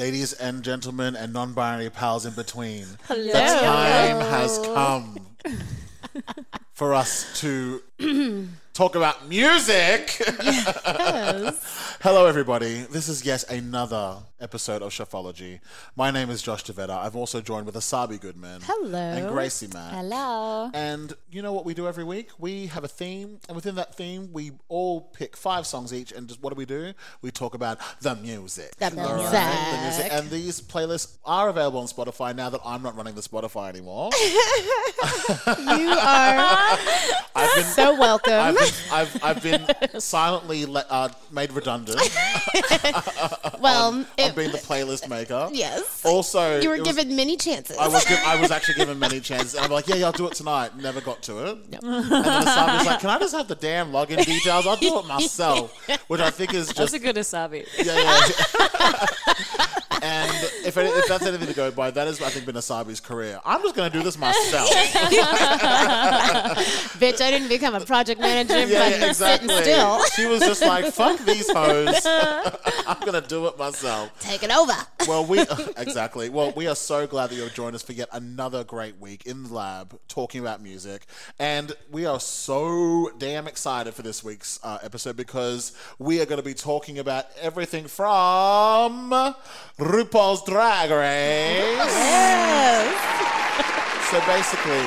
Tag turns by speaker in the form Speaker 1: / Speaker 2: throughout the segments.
Speaker 1: Ladies and gentlemen, and non binary pals in between,
Speaker 2: Hello.
Speaker 1: the time has come for us to talk about music. Hello, everybody. This is yet another episode of Shuffology. My name is Josh Devetta. I've also joined with Asabi Goodman.
Speaker 2: Hello.
Speaker 1: And Gracie Matt.
Speaker 3: Hello.
Speaker 1: And you know what we do every week? We have a theme, and within that theme, we all pick five songs each. And just what do we do? We talk about the music.
Speaker 2: The music.
Speaker 1: The music. And these playlists are available on Spotify now that I'm not running the Spotify anymore.
Speaker 2: You are
Speaker 1: I've been
Speaker 2: so welcome.
Speaker 1: I've been, I've, I've been silently le- uh, made redundant.
Speaker 2: well, it,
Speaker 1: being the playlist maker.
Speaker 2: yes.
Speaker 1: Also,
Speaker 2: You were
Speaker 1: it was-
Speaker 2: given many chances.
Speaker 1: I was, giv I was actually given many chances. And I'm like, yeah, yeah, I'll do it tonight. Never got to it. And then Asabi was like, can I just have the damn login details? I'll do it myself. Which I think is
Speaker 3: That's
Speaker 1: just
Speaker 3: a good Asabi.
Speaker 1: yeah, yeah. and if, it, if that's anything to go by, that has I think been Asabi's career. I'm just going to do this myself.
Speaker 2: Bitch, I didn't become a project manager
Speaker 1: Yeah,
Speaker 2: by
Speaker 1: yeah, exactly.
Speaker 2: sitting still.
Speaker 1: She was just like, fuck these hoes. I'm going to do it myself.
Speaker 2: Take it over.
Speaker 1: Well, we exactly. Well, we are so glad that you've joined us for yet another great week in the lab talking about music, and we are so damn excited for this week's uh, episode because we are going to be talking about everything from RuPaul's Drag Race. So basically,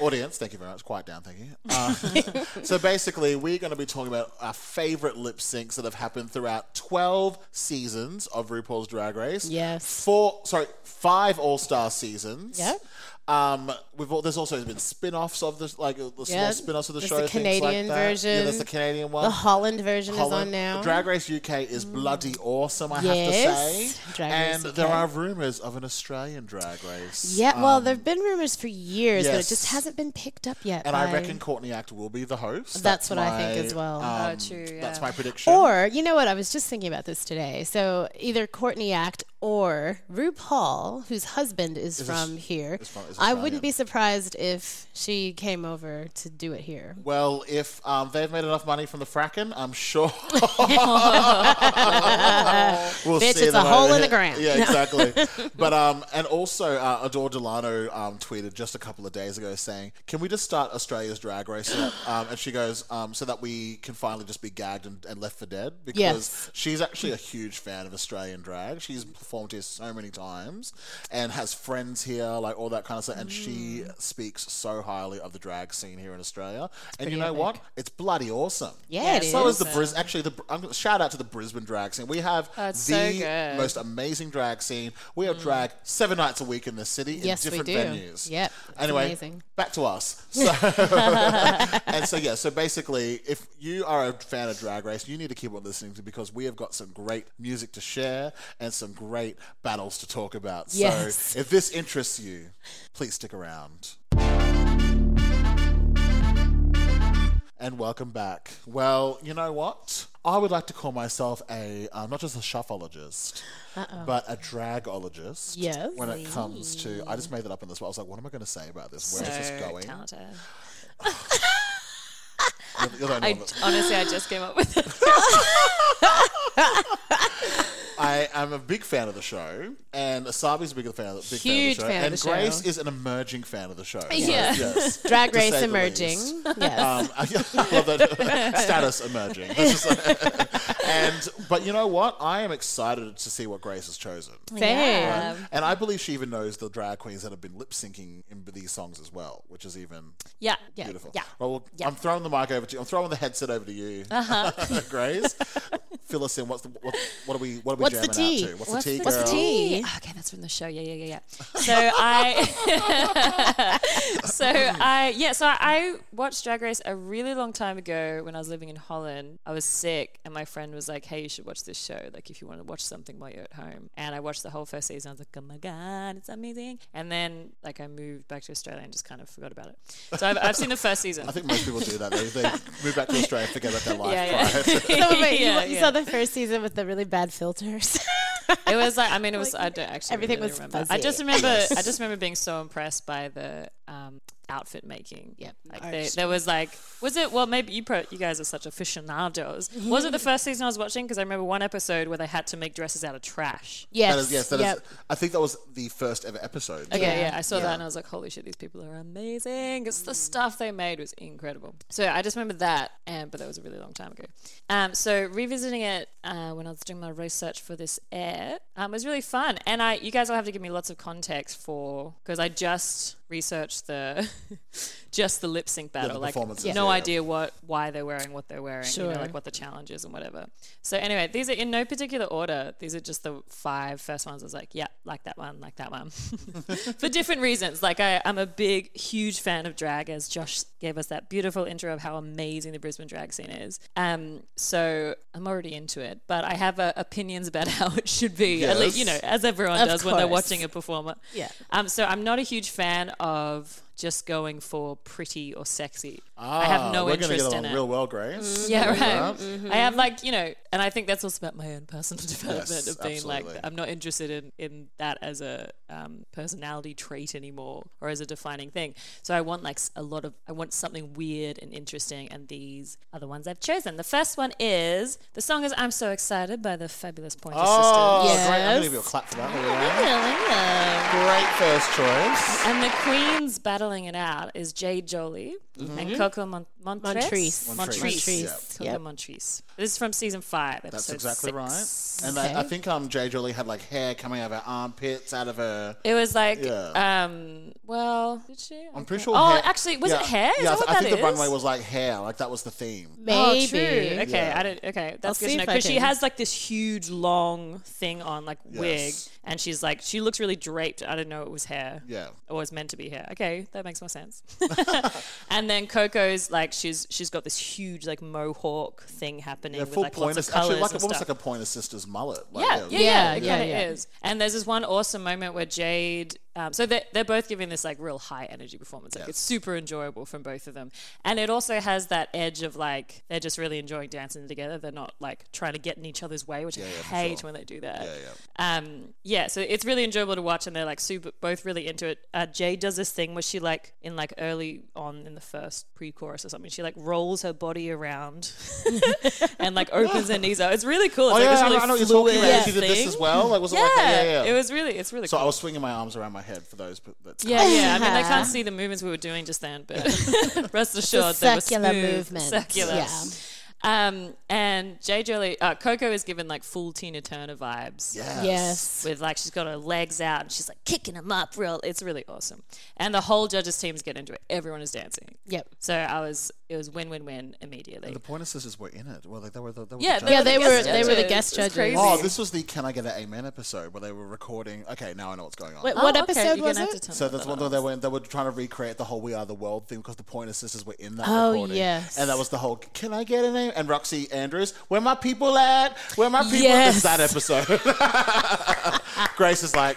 Speaker 1: audience, thank you very much. Quiet down, thank you. Uh, so basically, we're going to be talking about our favorite lip syncs that have happened throughout 12 seasons of RuPaul's Drag Race.
Speaker 2: Yes.
Speaker 1: Four, sorry, five All Star seasons.
Speaker 2: Yep.
Speaker 1: Um, we've all, there's also been spin-offs of this, like the small spin-offs of the
Speaker 2: there's
Speaker 1: show.
Speaker 2: the
Speaker 1: things like
Speaker 2: Canadian
Speaker 1: that. Yeah,
Speaker 2: version.
Speaker 1: that's the Canadian one.
Speaker 2: The Holland version
Speaker 1: Holland.
Speaker 2: is on now.
Speaker 1: Drag Race UK is bloody awesome, I have to say.
Speaker 2: Drag
Speaker 1: and
Speaker 2: Race
Speaker 1: there
Speaker 2: UK.
Speaker 1: are rumors of an Australian Drag Race.
Speaker 2: yeah, well,
Speaker 1: Um,
Speaker 2: there have been rumors for years, but it just hasn't been picked up yet.
Speaker 1: And I reckon Courtney Act will be the host.
Speaker 2: That's what I think as well.
Speaker 1: um,
Speaker 3: Oh, true,
Speaker 1: That's my prediction.
Speaker 2: Or, you know what? I was just thinking about this today. So either Courtney Act or RuPaul, whose husband is,
Speaker 1: Is
Speaker 2: from
Speaker 1: Aus-
Speaker 2: here.
Speaker 1: is from- is
Speaker 2: I wouldn't be surprised if she came over to do it here.
Speaker 1: well, if um, they've made enough money from the fracking, I'm sure. we'll
Speaker 2: Bitch,
Speaker 1: see
Speaker 2: it's a hole in the ground.
Speaker 1: Yeah, exactly. but um, and also uh, Adore Delano um, tweeted just a couple of days ago saying, "Can we just start Australia's drag race?" Um, and she goes, um, "So that we can finally just be gagged and, and left for dead." Because
Speaker 2: Yes.
Speaker 1: she's actually a huge fan of Australian drag. She's performed here so many times and has friends here, like all that kind of stuff. And she mm. speaks so highly of the drag scene here in Australia. And you know
Speaker 2: epic.
Speaker 1: what? It's bloody awesome.
Speaker 2: Yeah, it
Speaker 1: So
Speaker 2: is.
Speaker 1: is the Bris. Actually, the I'm shout out to the Brisbane drag scene. We have
Speaker 3: Oh,
Speaker 1: the
Speaker 3: so
Speaker 1: most amazing drag scene. We have mm. drag seven nights a week in the city
Speaker 2: Yes,
Speaker 1: in
Speaker 2: we
Speaker 1: different
Speaker 2: do.
Speaker 1: venues.
Speaker 2: Yep, it's
Speaker 1: Anyway,
Speaker 2: amazing.
Speaker 1: back to us. So, and so yeah. So basically, if you are a fan of Drag Race, you need to keep on listening to because we have got some great music to share and some great battles to talk about.
Speaker 2: Yes.
Speaker 1: So if this interests you, please stick around. And welcome back. Well, you know what? I would like to call myself a uh, not just a shuffleologist, but a dragologist.
Speaker 2: Yes.
Speaker 1: When it comes to, I just made that up in this. I was like, what am I going to say about this? Where is this going?
Speaker 3: talented.
Speaker 1: You're, you're
Speaker 3: I honestly, I just came up with it.
Speaker 1: I am a big fan of the show, and Asabi's a big fan of the, big
Speaker 2: Huge
Speaker 1: fan of the show,
Speaker 2: fan of
Speaker 1: and
Speaker 2: the show.
Speaker 1: Grace is an emerging fan of the show. So,
Speaker 3: Yeah.
Speaker 1: yes.
Speaker 2: Drag
Speaker 1: to
Speaker 2: Race
Speaker 1: say the
Speaker 2: emerging.
Speaker 1: least.
Speaker 2: Yes.
Speaker 1: Um, I love that status emerging. That's just- and but you know what? I am excited to see what Grace has chosen.
Speaker 2: Same.
Speaker 3: Yeah.
Speaker 1: And I believe she even knows the drag queens that have been lip syncing in these songs as well, which is even
Speaker 3: Yeah.
Speaker 2: Yeah.
Speaker 1: beautiful.
Speaker 2: Yeah.
Speaker 1: Well,
Speaker 2: Yeah.
Speaker 1: I'm throwing the mic over to you. I'm throwing the headset over to you,
Speaker 2: Uh-huh.
Speaker 1: Grace. fill us in. What's the what? What are we? What are we
Speaker 2: What's the
Speaker 1: jamming
Speaker 2: tea?
Speaker 1: out to? What's,
Speaker 3: What's
Speaker 1: the tea?
Speaker 3: the
Speaker 2: What's the
Speaker 1: girl?
Speaker 2: tea?
Speaker 3: Okay, that's from the show. Yeah, yeah, yeah, yeah. So I, so I, yeah, so I watched Drag Race a really long time ago when I was living in Holland. I was sick, and my friend was like, "Hey, you should watch this show. Like, if you want to watch something while you're at home." And I watched the whole first season. I was like, "Oh my god, it's amazing!" And then like I moved back to Australia and just kind of forgot about it. So I've, I've seen the first season.
Speaker 1: I think most people do that. They, they move back to Australia, forget about their life.
Speaker 3: Yeah, yeah.
Speaker 1: Right?
Speaker 2: So wait, you,
Speaker 3: Yeah,
Speaker 2: you
Speaker 3: yeah.
Speaker 2: saw the first season with the really bad filters.
Speaker 3: It was like I mean it was I don't actually
Speaker 2: everything
Speaker 3: really
Speaker 2: was
Speaker 3: remember. I just remember I just remember being so impressed by the um, outfit making.
Speaker 2: Yep.
Speaker 3: Like there, there was like was it well maybe you pro, you guys are such aficionados. Was it the first season I was watching because I remember one episode where they had to make dresses out of trash.
Speaker 2: yes.
Speaker 1: That is, yes, that is.
Speaker 2: yep.
Speaker 1: I think that was the first ever episode.
Speaker 3: Okay,
Speaker 2: Yeah.
Speaker 3: yeah, I saw
Speaker 1: Yeah.
Speaker 3: that and I was like, holy shit, these people are amazing. It's the stuff they made was incredible. So I just remember that, and but that was a really long time ago. Um, so revisiting it uh, when I was doing my research for this air um, was really fun, and I you guys will have to give me lots of context for because I just researched the just the lip sync battle, like
Speaker 1: performances,
Speaker 3: no
Speaker 1: yeah.
Speaker 3: idea what why they're wearing what they're wearing, you know, like what the challenge is and whatever. So anyway, these are in no particular order. These are just the five first ones. I was like, yeah, like that one, like that one, for different reasons. Like I, I'm a big, huge fan of drag, as Josh gave us that beautiful intro of how amazing the Brisbane drag scene is. Um, so I'm already into it, but I have uh, opinions about how it should be. At least, you know, as everyone
Speaker 2: Of
Speaker 3: does when they're watching a performer.
Speaker 2: Yeah.
Speaker 3: Um, so I'm not a huge fan of just going for pretty or sexy. I have no
Speaker 1: Ah, we're
Speaker 3: interest
Speaker 1: gonna get
Speaker 3: in
Speaker 1: along
Speaker 3: it.
Speaker 1: real well, Grace.
Speaker 3: Yeah, right.
Speaker 1: Right.
Speaker 3: I have like you know, and I think that's also about my own personal development
Speaker 1: Yes,
Speaker 3: of being
Speaker 1: absolutely.
Speaker 3: like I'm not interested in in that as a um, personality trait anymore or as a defining thing. So I want like a lot of I want something weird and interesting, and these are the ones I've chosen. The first one is the song is "I'm So Excited" by the fabulous Pointer
Speaker 1: Oh,
Speaker 3: Sisters.
Speaker 1: great! I'm gonna
Speaker 2: Yes.
Speaker 1: give you a clap for that. There we go. Great first choice.
Speaker 3: And the queens battling it out is Jade Jolie
Speaker 1: Mm-hmm.
Speaker 3: and Coco Mon- Montrese.
Speaker 2: Montrese.
Speaker 3: Montrese.
Speaker 2: Montrese,
Speaker 3: Coco
Speaker 2: yep.
Speaker 3: Montrese. This is from season five,
Speaker 1: That's exactly
Speaker 3: six.
Speaker 1: right. And I, I think um, Jade Jolie had like hair coming out of her armpits, out of her.
Speaker 3: It was like,
Speaker 1: Yeah.
Speaker 3: um, well, did she?
Speaker 1: I'm pretty sure.
Speaker 3: Oh,
Speaker 1: hair-
Speaker 3: actually, was
Speaker 1: yeah,
Speaker 3: it hair? Is
Speaker 1: yeah, I
Speaker 3: that what
Speaker 1: th- I
Speaker 3: that
Speaker 1: think the runway was like hair. Like that was the theme.
Speaker 2: Maybe.
Speaker 3: Oh, true. Okay,
Speaker 1: Yeah.
Speaker 3: I don't. Okay, that's
Speaker 2: I'll
Speaker 3: good to know because she has like this huge long thing on, like wig,
Speaker 1: Yes.
Speaker 3: and she's like she looks really draped. I didn't know it was hair.
Speaker 1: Yeah.
Speaker 3: or was meant to be hair. Okay, that makes more sense. and then Coco's like she's she's got this huge like mohawk thing happening
Speaker 1: Yeah,
Speaker 3: with
Speaker 1: full
Speaker 3: like
Speaker 1: pointer.
Speaker 3: lots of colors
Speaker 1: Actually, like
Speaker 3: and
Speaker 1: almost
Speaker 3: stuff.
Speaker 1: like a pointer sister's mullet. Like,
Speaker 3: Yeah, yeah, yeah,
Speaker 2: Yeah,
Speaker 3: it
Speaker 2: yeah,
Speaker 3: kind of
Speaker 2: yeah.
Speaker 3: is. And there's this one awesome moment where Jade, um, so they're, they're both giving this like real high energy performance. Like
Speaker 1: Yes.
Speaker 3: it's super enjoyable from both of them, and it also has that edge of like they're just really enjoying dancing together. They're not like trying to get in each other's way, which I
Speaker 1: yeah,
Speaker 3: hate
Speaker 1: sure.
Speaker 3: when they do that.
Speaker 1: Yeah, yeah.
Speaker 3: Um, yeah, so it's really enjoyable to watch, and they're like super, both really into it. Uh, Jade does this thing where she like in like early on in the first pre-chorus or something, she like rolls her body around and like opens her knees out. It's really cool. It's
Speaker 1: Oh
Speaker 3: like
Speaker 1: yeah,
Speaker 3: this
Speaker 1: I,
Speaker 3: really
Speaker 1: know- I know you're talking about. She did this as well. Like was it
Speaker 3: Yeah,
Speaker 1: like that? yeah, yeah.
Speaker 3: it was really, it's really
Speaker 1: So
Speaker 3: cool.
Speaker 1: I was swinging my arms around my head for those. But, but
Speaker 3: yeah, yeah. I mean, they can't see the movements we were doing just then, but rest assured, they were
Speaker 2: circular
Speaker 3: smooth,
Speaker 2: movements.
Speaker 3: Circular.
Speaker 2: Yeah.
Speaker 3: Um, and Jade Jolie, uh, Coco is given like full Tina Turner vibes.
Speaker 1: yes.
Speaker 2: Yes.
Speaker 3: With like she's got her legs out and she's like kicking them up real. It's really awesome, and the whole judges teams get into it. Everyone is dancing.
Speaker 2: Yep.
Speaker 3: So I was, it was win win win immediately.
Speaker 1: The Pointer Sisters were in it. Well, like they were. The, they were
Speaker 3: Yeah,
Speaker 1: the
Speaker 3: they
Speaker 2: Yeah, they
Speaker 3: the
Speaker 2: were
Speaker 3: guest
Speaker 2: they were the guest judges.
Speaker 3: crazy.
Speaker 1: Oh, this was the "Can I Get an Amen" episode where they were recording. Okay, now I know what's going on.
Speaker 2: Wait,
Speaker 3: Oh,
Speaker 2: what
Speaker 3: okay,
Speaker 2: episode
Speaker 3: you're
Speaker 2: was
Speaker 3: gonna have
Speaker 2: it?
Speaker 3: to
Speaker 1: So that's
Speaker 3: about
Speaker 1: one
Speaker 3: that.
Speaker 1: they were they were trying to recreate the whole "We Are the World" thing because the Pointer Sisters were in that
Speaker 2: Oh,
Speaker 1: recording.
Speaker 2: yes.
Speaker 1: and that was the whole "Can I get an a name?" and Roxxxy Andrews, "Where my people at? Where my people?"
Speaker 3: Yes.
Speaker 1: This is that episode. Grace is like,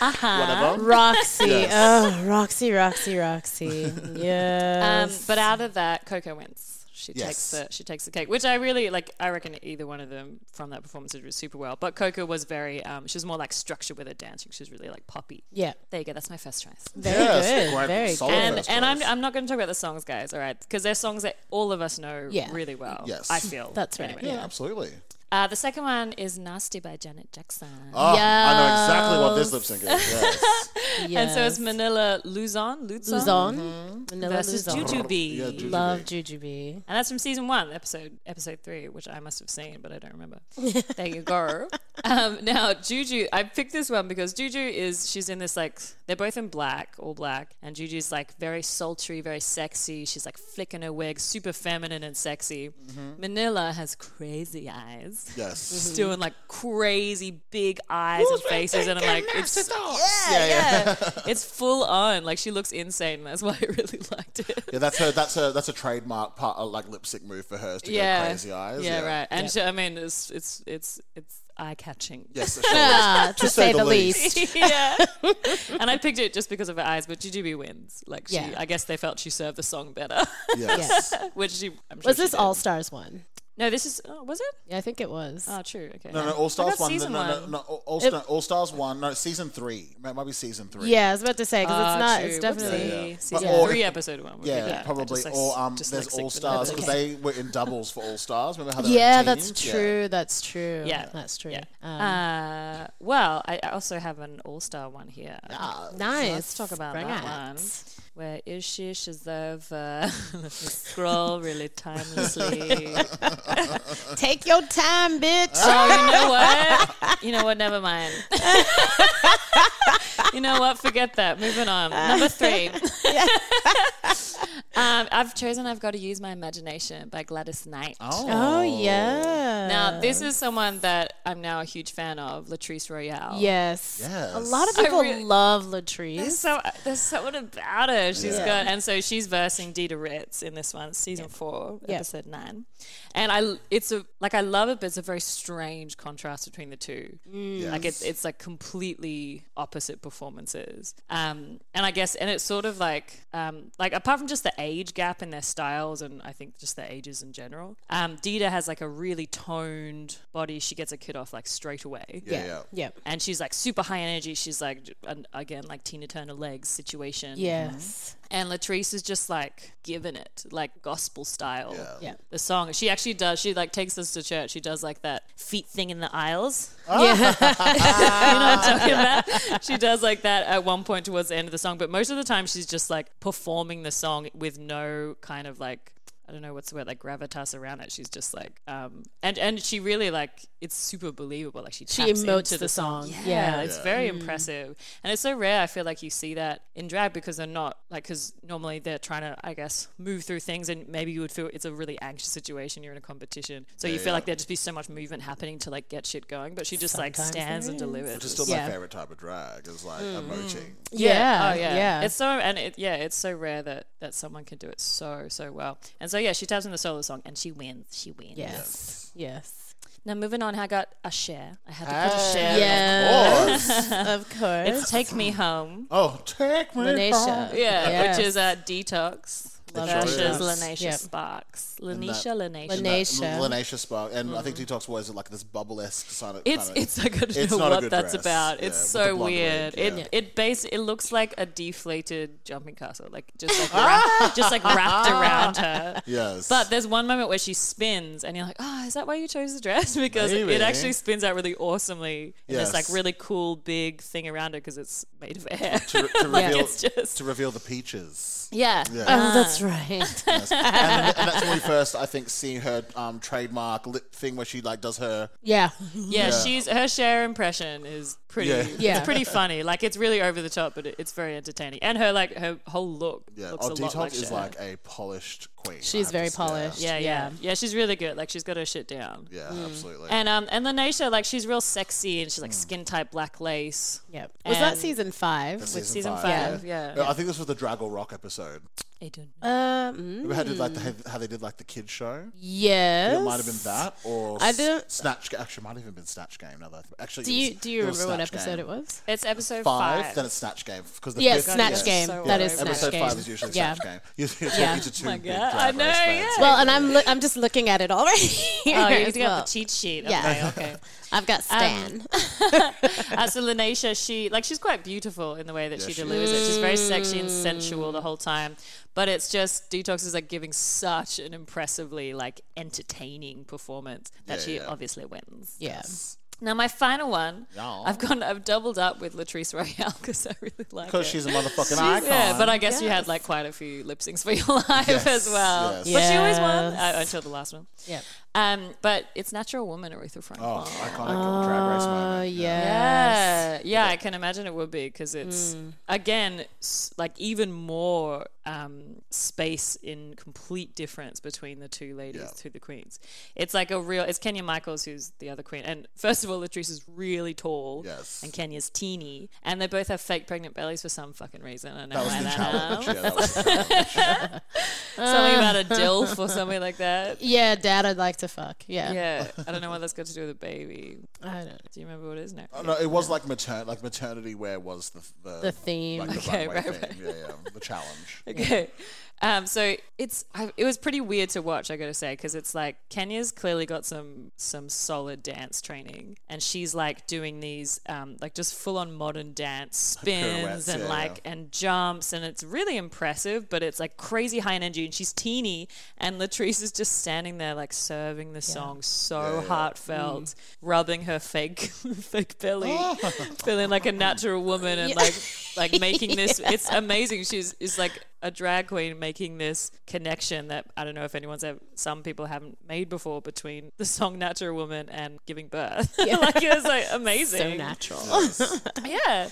Speaker 3: Uh-huh.
Speaker 1: whatever.
Speaker 2: Roxxxy.
Speaker 1: Yes.
Speaker 2: Oh, Roxxxy, Roxxxy, Roxxxy.
Speaker 3: Um,
Speaker 2: Yes.
Speaker 3: but out of that, Coco wins. She
Speaker 1: Yes.
Speaker 3: takes the she takes the cake, which I really like. I reckon either one of them from that performance did super well. But Coco was very, um, she was more like structured with her dancing. She was really like poppy.
Speaker 2: yeah.
Speaker 3: There you go. That's my first choice.
Speaker 2: Very
Speaker 1: Yes,
Speaker 2: good.
Speaker 1: great,
Speaker 2: Very
Speaker 1: solid
Speaker 2: good.
Speaker 3: And and I'm. I'm not going to talk about the songs, guys. All right, because they're songs that all of us know
Speaker 2: Yeah.
Speaker 3: really well.
Speaker 1: Yes.
Speaker 3: I feel
Speaker 2: That's right.
Speaker 3: Anyway.
Speaker 1: Yeah, absolutely.
Speaker 3: Uh, the second one is "Nasty" by Janet Jackson.
Speaker 1: Oh, I know exactly what this lip sync is. Yes.
Speaker 3: And so it's Manila Luzon, Luzon,
Speaker 2: Luzon. Vanilla
Speaker 3: versus
Speaker 2: Luzon.
Speaker 3: Jujubee.
Speaker 1: Yeah, Jujubee.
Speaker 2: Love Jujubee.
Speaker 3: And that's from season one, episode episode three, which I must have seen, but I don't remember. there you go. Um, now Juju, I picked this one because Juju is she's in this like they're both in black, all black, and Juju's like very sultry, very sexy. She's like flicking her wig, super feminine and sexy. Manila has crazy eyes.
Speaker 1: Yes.
Speaker 3: She's doing like crazy big eyes and faces, and I'm like, it's
Speaker 1: Yeah, yeah.
Speaker 3: it's full on. Like she looks insane. That's why I really liked it.
Speaker 1: Yeah, that's her. That's a that's a trademark part, uh, like lipstick move for hers to
Speaker 3: yeah,
Speaker 1: go crazy eyes.
Speaker 3: Yeah, right. And she, I mean, it's it's it's it's eye catching.
Speaker 1: Yes, sure.
Speaker 2: Ah, to say the least.
Speaker 3: yeah. and I picked it just because of her eyes, but Jujubee wins. Like she,
Speaker 2: Yeah.
Speaker 3: I guess they felt she served the song better,
Speaker 1: yes.
Speaker 3: which she. I'm sure
Speaker 2: Was
Speaker 3: she
Speaker 2: this. All Stars one?
Speaker 3: No, this is. Oh, was it?
Speaker 2: Yeah, I think it was.
Speaker 3: Oh, true. Okay.
Speaker 1: No, no, All Stars one. No,
Speaker 3: season
Speaker 1: no, no,
Speaker 3: one.
Speaker 1: no, All, All, All Stars one. No, season three. It might be season three.
Speaker 2: yeah, I was about to say because
Speaker 3: Ah,
Speaker 2: it's not.
Speaker 3: true.
Speaker 2: It's definitely.
Speaker 3: the
Speaker 1: Yeah.
Speaker 3: season
Speaker 1: But- or-
Speaker 3: three episode one. would be
Speaker 1: Yeah,
Speaker 3: that.
Speaker 1: Probably.
Speaker 3: just, like,
Speaker 1: or um,
Speaker 3: just,
Speaker 1: there's
Speaker 3: like,
Speaker 1: All
Speaker 3: sync
Speaker 1: Stars
Speaker 3: up.
Speaker 1: because
Speaker 3: Okay.
Speaker 1: they were in doubles for All Stars. Remember how they
Speaker 2: Yeah,
Speaker 1: were
Speaker 2: that's
Speaker 1: teams? Yeah.
Speaker 2: true. That's true.
Speaker 3: Yeah,
Speaker 2: that's true.
Speaker 3: Yeah.
Speaker 2: Um,
Speaker 3: uh, well, I I also have an all-star one here.
Speaker 2: nice.
Speaker 3: Let's talk about
Speaker 2: Bring
Speaker 3: that
Speaker 2: it.
Speaker 3: one. Where is she? She's over. Let me scroll really timelessly.
Speaker 2: Take your time, bitch.
Speaker 3: oh, you know what? You know what? Never mind. you know what? Forget that. Moving on. Number three. um, I've chosen "I've Got to Use My Imagination" by Gladys Knight.
Speaker 2: Oh oh, yeah.
Speaker 3: Now, this is someone that I'm now a huge fan of, Latrice Royale.
Speaker 2: Yes.
Speaker 1: Yes.
Speaker 2: A lot of people
Speaker 3: really-
Speaker 2: love Latrice.
Speaker 3: There's
Speaker 2: Latrice.
Speaker 3: so there's something about her. She's
Speaker 1: Yeah.
Speaker 3: got, and so she's versing Dida Ritz in this one, season four,
Speaker 2: Yeah.
Speaker 3: episode nine. And I, it's a like I love it, but it's a very strange contrast between the two. Like it's it's like completely opposite performances. Um, and I guess, and it's sort of like, um, like apart from just the age gap in their styles, and I think just their ages in general. Um, Dida has like a really toned body. She gets a kid off like straight away
Speaker 1: Yeah, yeah.
Speaker 2: Yeah.
Speaker 3: and she's like super high energy. She's like again like Tina Turner legs situation.
Speaker 2: Yes.
Speaker 3: And Latrice is just like giving it like gospel style.
Speaker 1: Yeah.
Speaker 2: Yeah.
Speaker 3: The song she actually does. She like takes us to church. She does like that feet thing in the aisles.
Speaker 2: Yeah.
Speaker 3: you know what I'm talking about? She does like that at one point towards the end of the song. But most of the time she's just like performing the song with no kind of like. I don't know what's the word like gravitas around it. She's just like, um, and and she really like it's super believable. Like she
Speaker 2: She emotes
Speaker 3: into
Speaker 2: the song.
Speaker 3: yeah,
Speaker 2: Yeah.
Speaker 3: it's very impressive, and it's so rare. I feel like you see that in drag because they're not like because normally they're trying to, I guess, move through things, and maybe you would feel it's a really anxious situation. You're in a competition, so you feel
Speaker 1: yeah.
Speaker 3: like there'd just be so much movement happening to like get shit going. But she just like stands
Speaker 2: there
Speaker 3: and delivers.
Speaker 1: Which is still
Speaker 2: Yeah.
Speaker 1: my favorite type of drag is like emoting.
Speaker 2: Yeah.
Speaker 3: Oh yeah.
Speaker 2: Yeah.
Speaker 3: It's so and it, yeah, it's so rare that that someone can do it so so well. And so yeah, she taps in the solo song and she wins. She wins.
Speaker 2: Yes. Yes.
Speaker 3: Now moving on, I got a Cher. I had to put a
Speaker 1: Hey.
Speaker 3: Cher.
Speaker 2: Yes.
Speaker 1: course.
Speaker 2: of course.
Speaker 3: It's Take Me Home.
Speaker 1: Oh, take me
Speaker 2: Lineysha.
Speaker 1: home.
Speaker 3: Yeah,
Speaker 2: Yes.
Speaker 3: which is uh, Detox.
Speaker 2: Love
Speaker 3: Versus
Speaker 1: Detox.
Speaker 3: Lineysha
Speaker 2: Yep.
Speaker 3: Sparks.
Speaker 1: And
Speaker 3: Lineysha,
Speaker 1: that-
Speaker 3: Lineysha.
Speaker 2: Lane-
Speaker 1: Lineysha. Lineysha and I think mm. Detox was like this bubble-esque kind of.
Speaker 3: It's
Speaker 1: kind of,
Speaker 3: it's I don't
Speaker 1: It's
Speaker 3: know
Speaker 1: not a
Speaker 3: what
Speaker 1: good
Speaker 3: that's
Speaker 1: dress.
Speaker 3: about.
Speaker 1: Yeah,
Speaker 3: It's
Speaker 1: with
Speaker 3: so weird.
Speaker 1: wig,
Speaker 3: It
Speaker 1: yeah.
Speaker 3: it base it looks like a deflated jumping castle, like just like wrap, just like wrapped around her.
Speaker 1: yes,
Speaker 3: But there's one moment where she spins, and you're like, "Oh, is that why you chose the dress?" Because
Speaker 1: Maybe.
Speaker 3: it actually spins out really awesomely in this like really cool big thing around it because it's made of air.
Speaker 1: to, to
Speaker 3: Like,
Speaker 1: reveal
Speaker 3: it's just
Speaker 1: to reveal the peaches.
Speaker 3: Yeah.
Speaker 1: Yeah.
Speaker 2: Oh, that's right.
Speaker 1: Yes. and, and that's when we first, I think, see her um, trademark lip thing where she like does her.
Speaker 2: yeah.
Speaker 3: Yeah,
Speaker 1: Yeah.
Speaker 3: she's her Cher impression is pretty.
Speaker 1: Yeah.
Speaker 2: Yeah.
Speaker 3: It's pretty funny. Like it's really over the top, but it, it's very entertaining. And her like her whole look
Speaker 1: Yeah,
Speaker 3: looks
Speaker 1: oh,
Speaker 3: a
Speaker 1: Detox
Speaker 3: lot like
Speaker 1: is
Speaker 3: Cher.
Speaker 1: like a polished queen.
Speaker 2: She's very polished.
Speaker 3: yeah, yeah,
Speaker 2: Yeah.
Speaker 3: yeah. She's really good. Like she's got her shit down.
Speaker 1: Yeah,
Speaker 2: Mm.
Speaker 1: absolutely.
Speaker 3: And um and Lineysha, like she's real sexy and she's like skin tight black lace.
Speaker 2: Yep. Was that season five?
Speaker 1: That's
Speaker 3: with
Speaker 1: season,
Speaker 3: season
Speaker 1: five.
Speaker 3: five, yeah.
Speaker 1: Uh, I think this was the Draggle Rock episode episode.
Speaker 3: I don't know.
Speaker 2: Um.
Speaker 1: Remember how, did, like, the, how they did like the kids show?
Speaker 2: Yes.
Speaker 1: It might have been that, or
Speaker 2: I
Speaker 1: s-
Speaker 2: don't-
Speaker 1: Snatch. Actually, it might have even been Snatch Game. Now that actually,
Speaker 2: Do
Speaker 1: it
Speaker 2: you
Speaker 1: was-
Speaker 2: do you
Speaker 1: it was
Speaker 2: remember what
Speaker 1: Snatch
Speaker 2: episode
Speaker 1: Game.
Speaker 2: it was?
Speaker 3: It's episode
Speaker 1: Five,
Speaker 3: five.
Speaker 1: then it's Snatch Game because the
Speaker 2: Yes,
Speaker 1: fifth-
Speaker 2: Snatch
Speaker 1: yes.
Speaker 2: Game.
Speaker 3: so
Speaker 2: that
Speaker 3: well
Speaker 2: is. Snatch
Speaker 1: Episode
Speaker 2: Game.
Speaker 1: five is usually
Speaker 2: yeah.
Speaker 1: Snatch Game. You're, you're
Speaker 2: Yeah.
Speaker 1: talking to two
Speaker 3: Oh my
Speaker 1: big
Speaker 3: God, I
Speaker 1: race
Speaker 3: know,
Speaker 1: fans.
Speaker 3: yeah.
Speaker 2: Well, and I'm lo- I'm just looking at it already.
Speaker 3: Oh, you
Speaker 2: as
Speaker 3: got
Speaker 2: well.
Speaker 3: the cheat sheet.
Speaker 2: Yeah.
Speaker 3: Okay, okay.
Speaker 2: I've got Stan.
Speaker 3: Uh, so Lineysha, she like she's quite beautiful in the way that
Speaker 1: Yeah,
Speaker 3: she
Speaker 1: she
Speaker 3: delivers it. She's very sexy and sensual the whole time. But it's just Detox is like giving such an impressively like entertaining performance that
Speaker 1: Yeah,
Speaker 3: she
Speaker 1: yeah.
Speaker 3: obviously wins.
Speaker 2: yeah.
Speaker 3: Now my final one,
Speaker 1: Yeah.
Speaker 3: I've gone, I've doubled up with Latrice Royale because I really like her.
Speaker 1: Because she's a motherfucking icon.
Speaker 3: Yeah, but I guess you had like quite a few lip syncs for your life
Speaker 1: Yes,
Speaker 3: as well.
Speaker 1: yes.
Speaker 3: But she always won
Speaker 2: Yes.
Speaker 3: uh, until the last one.
Speaker 2: Yeah.
Speaker 3: Um, but it's Natural Woman, Aretha Franklin.
Speaker 1: Oh, iconic drag race
Speaker 2: Oh,
Speaker 1: moment.
Speaker 2: yes.
Speaker 3: Yeah, yeah, I can imagine it would be because it's
Speaker 2: Mm.
Speaker 3: again s- like even more um, space in complete difference between the two ladies,
Speaker 1: Yeah.
Speaker 3: two the queens. It's like a real. It's Kenya Michaels who's the other queen, and first of all, Latrice is really tall,
Speaker 1: Yes.
Speaker 3: and Kenya's teeny, and they both have fake pregnant bellies for some fucking reason. I don't know
Speaker 1: That was
Speaker 3: why
Speaker 1: the
Speaker 3: that
Speaker 1: challenge.
Speaker 3: is.
Speaker 1: Yeah, that was.
Speaker 3: Something about a dilf or something like that.
Speaker 2: Yeah, dad, I'd like to fuck. Yeah.
Speaker 3: Yeah, I don't know what that's got to do with a baby.
Speaker 2: I don't know.
Speaker 3: Do you remember what it is now?
Speaker 1: Oh, no, it was like matern- like maternity wear was the the,
Speaker 2: The theme.
Speaker 1: like the
Speaker 3: Okay,
Speaker 1: runway
Speaker 3: right,
Speaker 1: theme. Yeah, yeah, the challenge.
Speaker 3: Okay. Um, so it's I, it was pretty weird to watch, I gotta say, because it's like Kenya's clearly got some some solid dance training, and she's like doing these um, like just full on modern dance spins and
Speaker 1: yeah,
Speaker 3: like and jumps, and it's really impressive. But it's like crazy high energy, and she's teeny, and Latrice is just standing there like serving the song so heartfelt, rubbing her fake fake belly, feeling like a natural woman, and like like making this. It's amazing. She's is like a drag queen making this connection that I don't know if anyone's ever, some people haven't made before between the song Natural Woman and giving birth. Yeah. like it was like amazing.
Speaker 2: So natural.
Speaker 3: Yeah.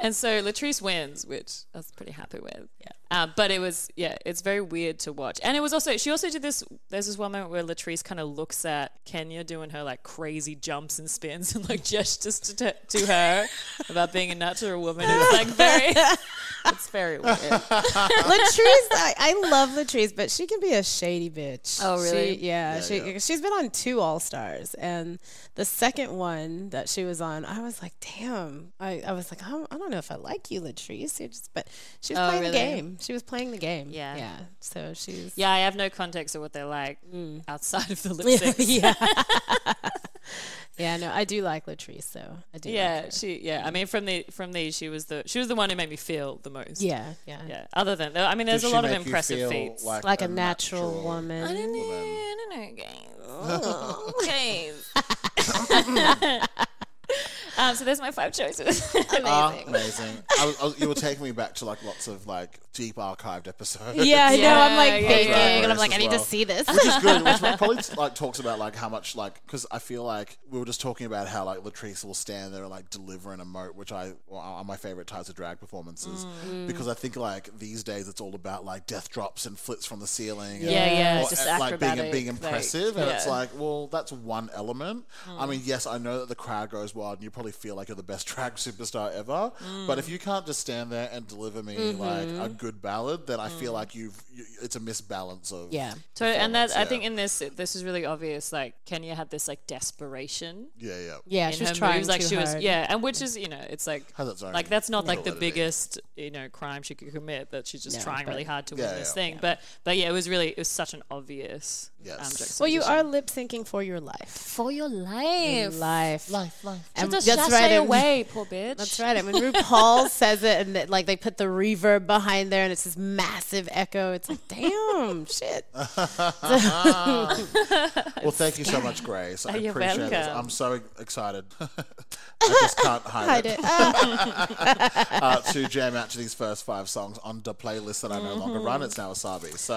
Speaker 3: And so Latrice wins, which I was pretty happy with. Yeah. Uh, but it was, yeah, it's very weird to watch. And it was also, she also did this, there's this one moment where Latrice kind of looks at Kenya doing her like crazy jumps and spins and like gestures to, t- to her about being a natural woman. It was like very, it's very weird.
Speaker 2: Latrice, I, I love Latrice, but she can be a shady bitch.
Speaker 3: Oh, really?
Speaker 2: She, yeah,
Speaker 1: Yeah,
Speaker 2: she
Speaker 1: yeah.
Speaker 2: she's been on two All Stars, and the second one that she was on, I was like, damn. I, I was like, I don't, I don't know if I like you, Latrice. You're just, but she was
Speaker 3: Oh,
Speaker 2: playing
Speaker 3: really?
Speaker 2: the game. She was playing the game.
Speaker 3: Yeah.
Speaker 2: yeah. So she's
Speaker 3: Yeah, I have no context of what they're like mm. outside of the lip
Speaker 2: yeah, yeah. yeah, no, I do like Latrice, though. I do.
Speaker 3: Yeah,
Speaker 2: her.
Speaker 3: she. Yeah, I mm. mean, from the from these, she was the she was the one who made me feel the most.
Speaker 2: yeah, yeah,
Speaker 3: yeah. Other than, I mean, there's
Speaker 1: Did
Speaker 3: a lot of impressive feats.
Speaker 1: Like,
Speaker 2: Like a natural, woman.
Speaker 3: I don't know, I don't know, guys. Oh, okay. Um, so there's my five choices.
Speaker 1: Ah, amazing. I was, I was, you were taking me back to like lots of like deep archived episodes.
Speaker 2: Yeah, I know. I'm like
Speaker 3: Yeah, yeah,
Speaker 2: thinking,
Speaker 3: yeah.
Speaker 2: and I'm like, I need
Speaker 1: well.
Speaker 2: to see this.
Speaker 1: which is good. Which probably like talks about like how much like because I feel like we were just talking about how like Latrice will stand there and like deliver an emote, which I well, are my favorite types of drag performances because I think like these days it's all about like death drops and flips from the ceiling. and-
Speaker 3: Yeah, yeah,
Speaker 1: or,
Speaker 3: just
Speaker 1: uh, like being
Speaker 3: acrobatic,
Speaker 1: being
Speaker 3: like,
Speaker 1: impressive, and it's like, well, that's one element. I mean, yes, I know that the crowd goes wild, and you probably feel like you're the best drag superstar ever. But if mm. you can't just stand there and deliver me like a mm-hmm. good ballad, then I feel mm. like you've you, it's a misbalance of
Speaker 2: Yeah.
Speaker 3: So, and that
Speaker 1: performance,
Speaker 3: I think in this, this is really obvious. Like Kenya had this like desperation
Speaker 1: yeah, yeah.
Speaker 2: Yeah, she was
Speaker 3: her
Speaker 2: trying
Speaker 3: moves. Like
Speaker 2: too
Speaker 3: she was,
Speaker 2: hard.
Speaker 3: yeah, and which is you know, it's like
Speaker 1: Has its
Speaker 3: like that's not like the biggest you know crime she could commit. That she's just
Speaker 2: No,
Speaker 3: trying
Speaker 2: but-
Speaker 3: really hard to
Speaker 1: Yeah,
Speaker 3: win this
Speaker 1: yeah.
Speaker 3: thing. But but yeah, it was really it was such an obvious.
Speaker 1: Yes.
Speaker 3: Um,
Speaker 2: Well, you are lip syncing for your life.
Speaker 3: for your life.
Speaker 2: Life.
Speaker 1: Life, life.
Speaker 2: And
Speaker 3: Just
Speaker 2: that's right. and-
Speaker 3: away, poor bitch.
Speaker 2: That's right. I mean, RuPaul says it, and it, like they put the reverb behind there, and it's this massive echo. It's like, damn, shit.
Speaker 1: Well, thank you so much, Grace. I
Speaker 3: You're
Speaker 1: appreciate it.
Speaker 3: welcome.
Speaker 1: I'm so excited. I just can't hide,
Speaker 2: Hide
Speaker 1: it.
Speaker 2: it. Ah,
Speaker 1: Uh, to jam out to these first five songs on the playlist that I no longer run. It's now Wasabi. So,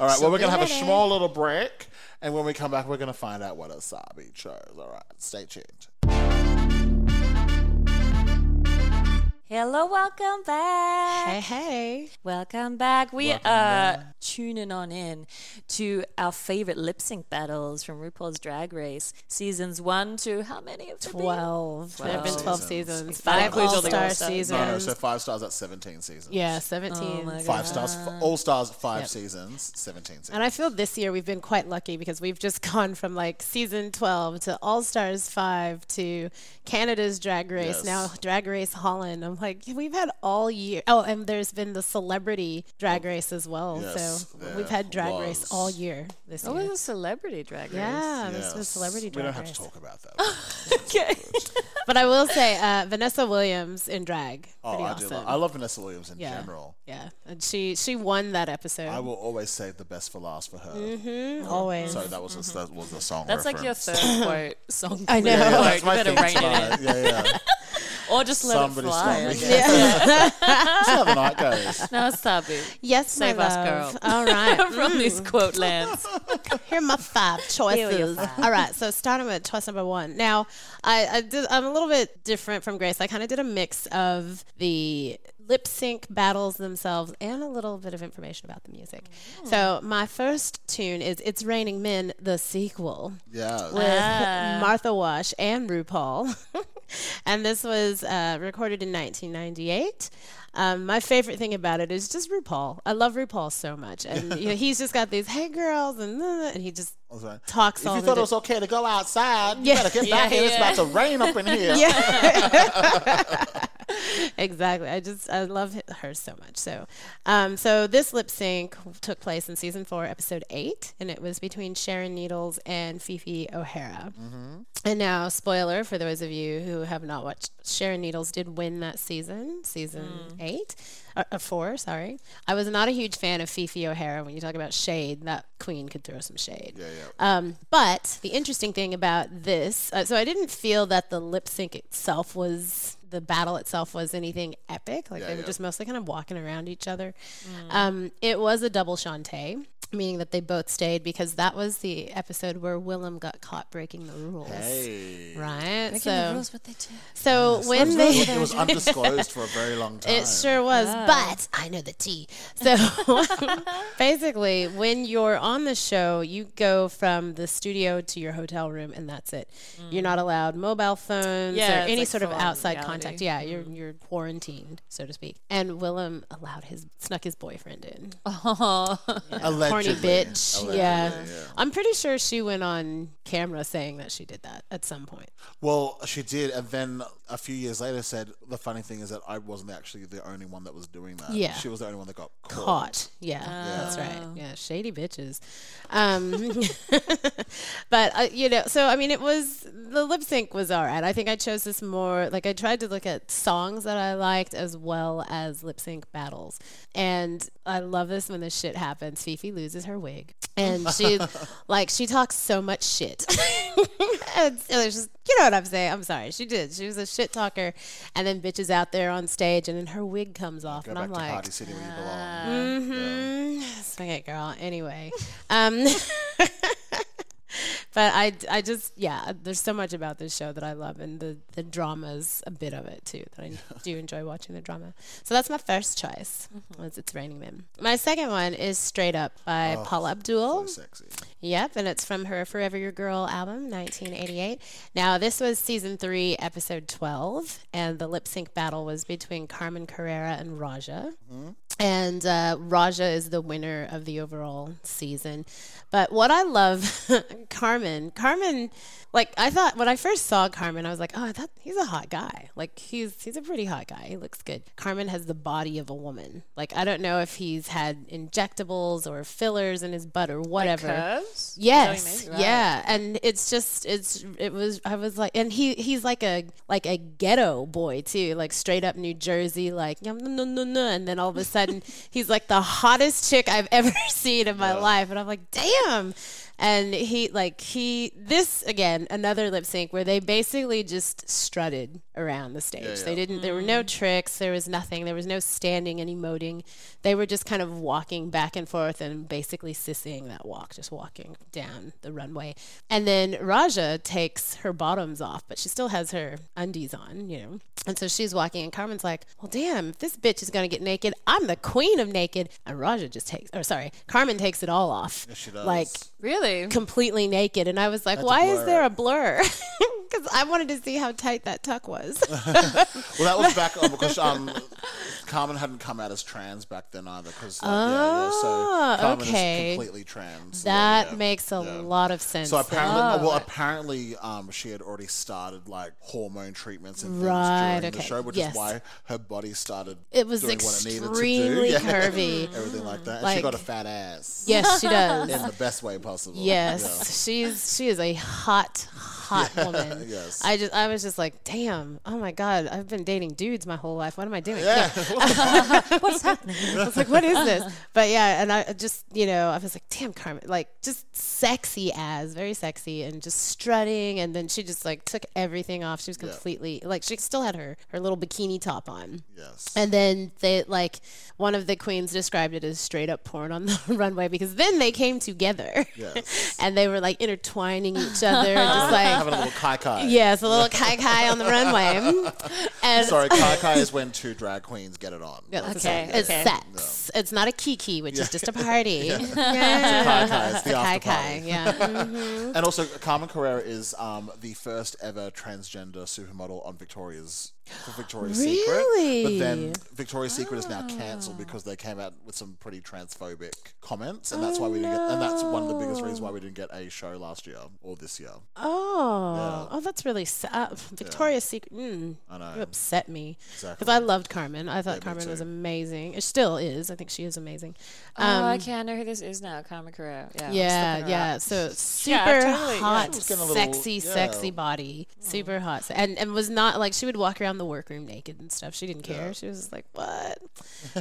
Speaker 1: all right. Well, we're gonna have a small little break, and when we come back, we're gonna find out what Wasabi chose. All right. Stay tuned.
Speaker 3: Hello, welcome back.
Speaker 2: hey, hey.
Speaker 3: Welcome back. We are tuning on in to our favorite lip sync battles from RuPaul's Drag Race seasons one to how many have there been?
Speaker 2: 12. There have been 12
Speaker 1: seasons.
Speaker 2: seasons.
Speaker 3: If
Speaker 2: Five
Speaker 3: includes all
Speaker 2: All-Star
Speaker 3: All-Stars.
Speaker 2: seasons.
Speaker 1: No, no. So five stars. That's 17 seasons.
Speaker 2: yeah, 17.
Speaker 3: Oh my
Speaker 1: Five stars. All stars. Five
Speaker 2: Yep.
Speaker 1: seasons. 17 seasons.
Speaker 2: And I feel this year we've been quite lucky because we've just gone from like season 12 to All Stars 5 to Canada's Drag Race,
Speaker 1: Yes.
Speaker 2: now Drag Race Holland. I'm like we've had all year. Oh, and there's been the celebrity drag race as well.
Speaker 1: Yes,
Speaker 2: so we've had drag
Speaker 1: was.
Speaker 2: race all year this
Speaker 3: Oh,
Speaker 2: year.
Speaker 3: it was a celebrity drag race.
Speaker 2: yeah, this was
Speaker 1: Yes.
Speaker 2: celebrity
Speaker 1: We
Speaker 2: drag
Speaker 1: don't have
Speaker 2: race.
Speaker 1: to talk about that.
Speaker 3: Okay.
Speaker 2: But I will say, uh, Vanessa Williams in drag,
Speaker 1: oh, I
Speaker 2: awesome.
Speaker 1: do. Love, I love Vanessa Williams in
Speaker 2: Yeah.
Speaker 1: general.
Speaker 2: yeah, and she she won that episode.
Speaker 1: I will always save the best for last for her.
Speaker 2: Mhm, always.
Speaker 1: Sorry, that was a, that was a song.
Speaker 3: That's like your third quote song.
Speaker 2: I know.
Speaker 1: Yeah, yeah,
Speaker 3: quote.
Speaker 1: that's
Speaker 3: You
Speaker 1: my
Speaker 3: better
Speaker 1: theme
Speaker 3: rein it
Speaker 1: Yeah, yeah.
Speaker 3: Or just let
Speaker 1: Somebody
Speaker 3: it
Speaker 1: stop
Speaker 3: fly. I
Speaker 1: me.
Speaker 3: guess.
Speaker 2: Yeah.
Speaker 1: That's how the night goes.
Speaker 3: No, stop it.
Speaker 2: yes,
Speaker 3: Save
Speaker 2: my
Speaker 3: us,
Speaker 2: love.
Speaker 3: girl.
Speaker 2: All right.
Speaker 3: From
Speaker 2: Mm.
Speaker 3: these quote lands.
Speaker 2: Here are my five choices. All right, so starting with choice number one. Now, I, I did, I'm a little bit different from Grace. I kind of did a mix of the lip sync battles themselves and a little bit of information about the music. So my first tune is "It's Raining Men," the sequel
Speaker 1: Yeah.
Speaker 2: with
Speaker 3: Ah.
Speaker 2: Martha Wash and RuPaul. and this was uh, recorded in 1998. Um, my favorite thing about it is just RuPaul. I love RuPaul so much, and you know, he's just got these "Hey girls" and uh, and he just
Speaker 1: That's right.
Speaker 2: talks
Speaker 1: If
Speaker 2: all
Speaker 1: you thought it was okay to go outside, you
Speaker 2: Yeah.
Speaker 1: better get
Speaker 3: Yeah,
Speaker 1: back in. It's about to rain up in here.
Speaker 2: exactly. I just I love her so much. So, um, so this lip sync took place in season four, episode eight, and it was between Sharon Needles and Phi Phi O'Hara. And now, spoiler for those of you who have not watched, Sharon Needles did win that season, season eight. Uh, uh, four, sorry. I was not a huge fan of Phi Phi O'Hara. When you talk about shade, that queen could throw some shade.
Speaker 1: Yeah, yeah.
Speaker 2: Um, but the interesting thing about this, uh, so I didn't feel that the lip sync itself was the battle itself was anything epic. Like
Speaker 1: Yeah,
Speaker 2: they were
Speaker 1: yeah.
Speaker 2: just mostly kind of walking around each other. Um, it was a double Shantay, meaning that they both stayed because that was the episode where Willam got caught breaking the rules.
Speaker 1: Hey.
Speaker 2: Right.
Speaker 3: Making the
Speaker 2: So,
Speaker 3: rules what they do.
Speaker 2: so when
Speaker 1: It
Speaker 2: they
Speaker 1: was, it was undisclosed for a very long time.
Speaker 2: it sure was, oh. but I know the tea. So basically, when you're on the show, you go from the studio to your hotel room, and that's it. You're not allowed mobile phones
Speaker 3: Yeah,
Speaker 2: or any
Speaker 3: like
Speaker 2: sort of outside
Speaker 3: reality.
Speaker 2: contact. Yeah, mm-hmm. you're you're quarantined, so to speak. And Willam allowed his snuck his boyfriend in.
Speaker 3: Oh,
Speaker 2: Horny
Speaker 1: Allegedly.
Speaker 2: Bitch.
Speaker 1: Allegedly,
Speaker 2: yeah.
Speaker 1: yeah.
Speaker 2: I'm pretty sure she went on camera saying that she did that at some point.
Speaker 1: Well, she did, and then a few years later said the funny thing is that I wasn't actually the only one that was doing that.
Speaker 2: Yeah.
Speaker 1: she was the only one that got caught.
Speaker 2: caught. Yeah, that's right. Yeah, shady bitches. Um, but uh, you know, so I mean, it was the lip sync was all right. I think I chose this more like I tried to look at songs that I liked as well as lip sync battles, and I love this when this shit happens. Phi Phi loses her wig, and she like she talks so much shit. and it was just you know what I'm saying. I'm sorry, she did. She was a shit talker, and then bitches out there on stage, and then her wig comes off,
Speaker 1: Go
Speaker 2: and
Speaker 1: back
Speaker 2: I'm
Speaker 1: to
Speaker 2: like.
Speaker 1: Party City where you belong.
Speaker 2: Mm-hmm. Swing it, girl. Anyway, um, but I, I just, yeah, there's so much about this show that I love, and the the drama's a bit of it too. That I do enjoy watching the drama. So that's my first choice. Mm-hmm. Was it's raining men. My second one is Straight Up by oh, Paula Abdul.
Speaker 1: So sexy.
Speaker 2: Yep, and it's from her Forever Your Girl album, 1988. Now, this was season three, episode 12, and the lip sync battle was between Carmen Carrera and Raja. Mm-hmm. And uh, Raja is the winner of the overall season. But what I love, Carmen, Carmen, like I thought when I first saw Carmen, I was like, oh, thought he's a hot guy. Like he's he's a pretty hot guy. He looks good. Carmen has the body of a woman. Like I don't know if he's had injectables or fillers in his butt or whatever.
Speaker 3: curves?
Speaker 2: Yes,
Speaker 3: Is that what mean? Right.
Speaker 2: yeah, and it's just it's it was I was like, and he he's like a like a ghetto boy too, like straight up New Jersey, like yum, no no no no, and then all of a sudden he's like the hottest chick I've ever seen in my life, and I'm like, damn. And he like he this again another lip sync where they basically just strutted around the stage. They didn't. There were no mm. tricks. There was nothing. There was no standing and emoting. They were just kind of walking back and forth and basically sissying that walk, just walking down the runway. And then Raja takes her bottoms off, but she still has her undies on, you know. And so she's walking, and Carmen's like, "Well, damn, if this bitch is gonna get naked, I'm the queen of naked." And Raja just takes, or sorry, Carmen takes it all off,
Speaker 1: Yes, she does.
Speaker 2: like
Speaker 3: Really?
Speaker 2: completely naked. And I was like,
Speaker 1: Had to
Speaker 2: "Why is there a blur?" Because I wanted to see how tight that tuck was.
Speaker 1: Well, that was back on because um, Carmen hadn't come out as trans back then either, because yeah, yeah, so
Speaker 2: Ah,
Speaker 1: Carmen
Speaker 2: okay.
Speaker 1: is completely trans.
Speaker 2: That
Speaker 1: Yeah, yeah.
Speaker 2: makes a lot of sense.
Speaker 1: So apparently,
Speaker 2: then.
Speaker 1: well, apparently, um, she had already started like hormone treatments and things
Speaker 2: Right,
Speaker 1: during the show, which
Speaker 2: yes.
Speaker 1: is why her body started.
Speaker 2: It was
Speaker 1: doing what it needed to do.
Speaker 2: extremely
Speaker 1: Yeah.
Speaker 2: curvy.
Speaker 1: everything like that. And
Speaker 2: Like-
Speaker 1: she got a fat ass
Speaker 2: yes, she does.
Speaker 1: in the best way possible.
Speaker 2: Yes, she's she is a hot, hot woman.
Speaker 1: Yes.
Speaker 2: I just I was just like, damn, oh my god, I've been dating dudes my whole life. What am I doing?
Speaker 1: Yeah.
Speaker 3: What's happening?
Speaker 2: I was like, what is this? But yeah, and I just, you know, I was like, damn, Carmen, like just sexy as, very sexy, and just strutting. And then she just like took everything off. She was completely like she still had her her little bikini top on.
Speaker 1: yes.
Speaker 2: And then they like one of the queens described it as straight up porn on the runway because then they came together
Speaker 1: Yes.
Speaker 2: and they were like intertwining each other, just like
Speaker 1: Having a little kai kai.
Speaker 2: yes, a little kai kai on the runway. And
Speaker 1: Sorry, kai kai is when two drag queens get it on.
Speaker 2: Yeah, that's
Speaker 3: Okay.
Speaker 2: It's
Speaker 3: okay.
Speaker 2: sex. It's not a kiki, which is just a party. Yeah.
Speaker 1: it's Kai kai, it's the
Speaker 2: Kai
Speaker 1: after
Speaker 2: kai.
Speaker 1: party.
Speaker 2: Yeah. Mhm.
Speaker 1: And also, Carmen Carrera is um, the first ever transgender supermodel on Victoria's for Victoria's Secret.
Speaker 2: Really?
Speaker 1: But then Victoria's Secret is now cancelled because they came out with some pretty transphobic comments, and that's why we didn't get. And that's one of the biggest reasons why we didn't get a show last year or this year.
Speaker 2: Oh, oh, that's really sad. Victoria's Secret. Mm,
Speaker 1: I know.
Speaker 2: You upset me
Speaker 1: Exactly.
Speaker 2: because I loved Carmen. I thought
Speaker 1: me
Speaker 2: Carmen was amazing. It still is. I think she is amazing.
Speaker 3: oh, okay, I know who this is now. Carmen Carrera. Yeah.
Speaker 2: Yeah, yeah. So super
Speaker 3: Yeah, totally,
Speaker 2: hot,
Speaker 1: She was getting a little-
Speaker 2: sexy,
Speaker 1: yeah.
Speaker 2: sexy body. Super hot, and and was not like she would walk around the workroom naked and stuff. She didn't care. She was just like, what?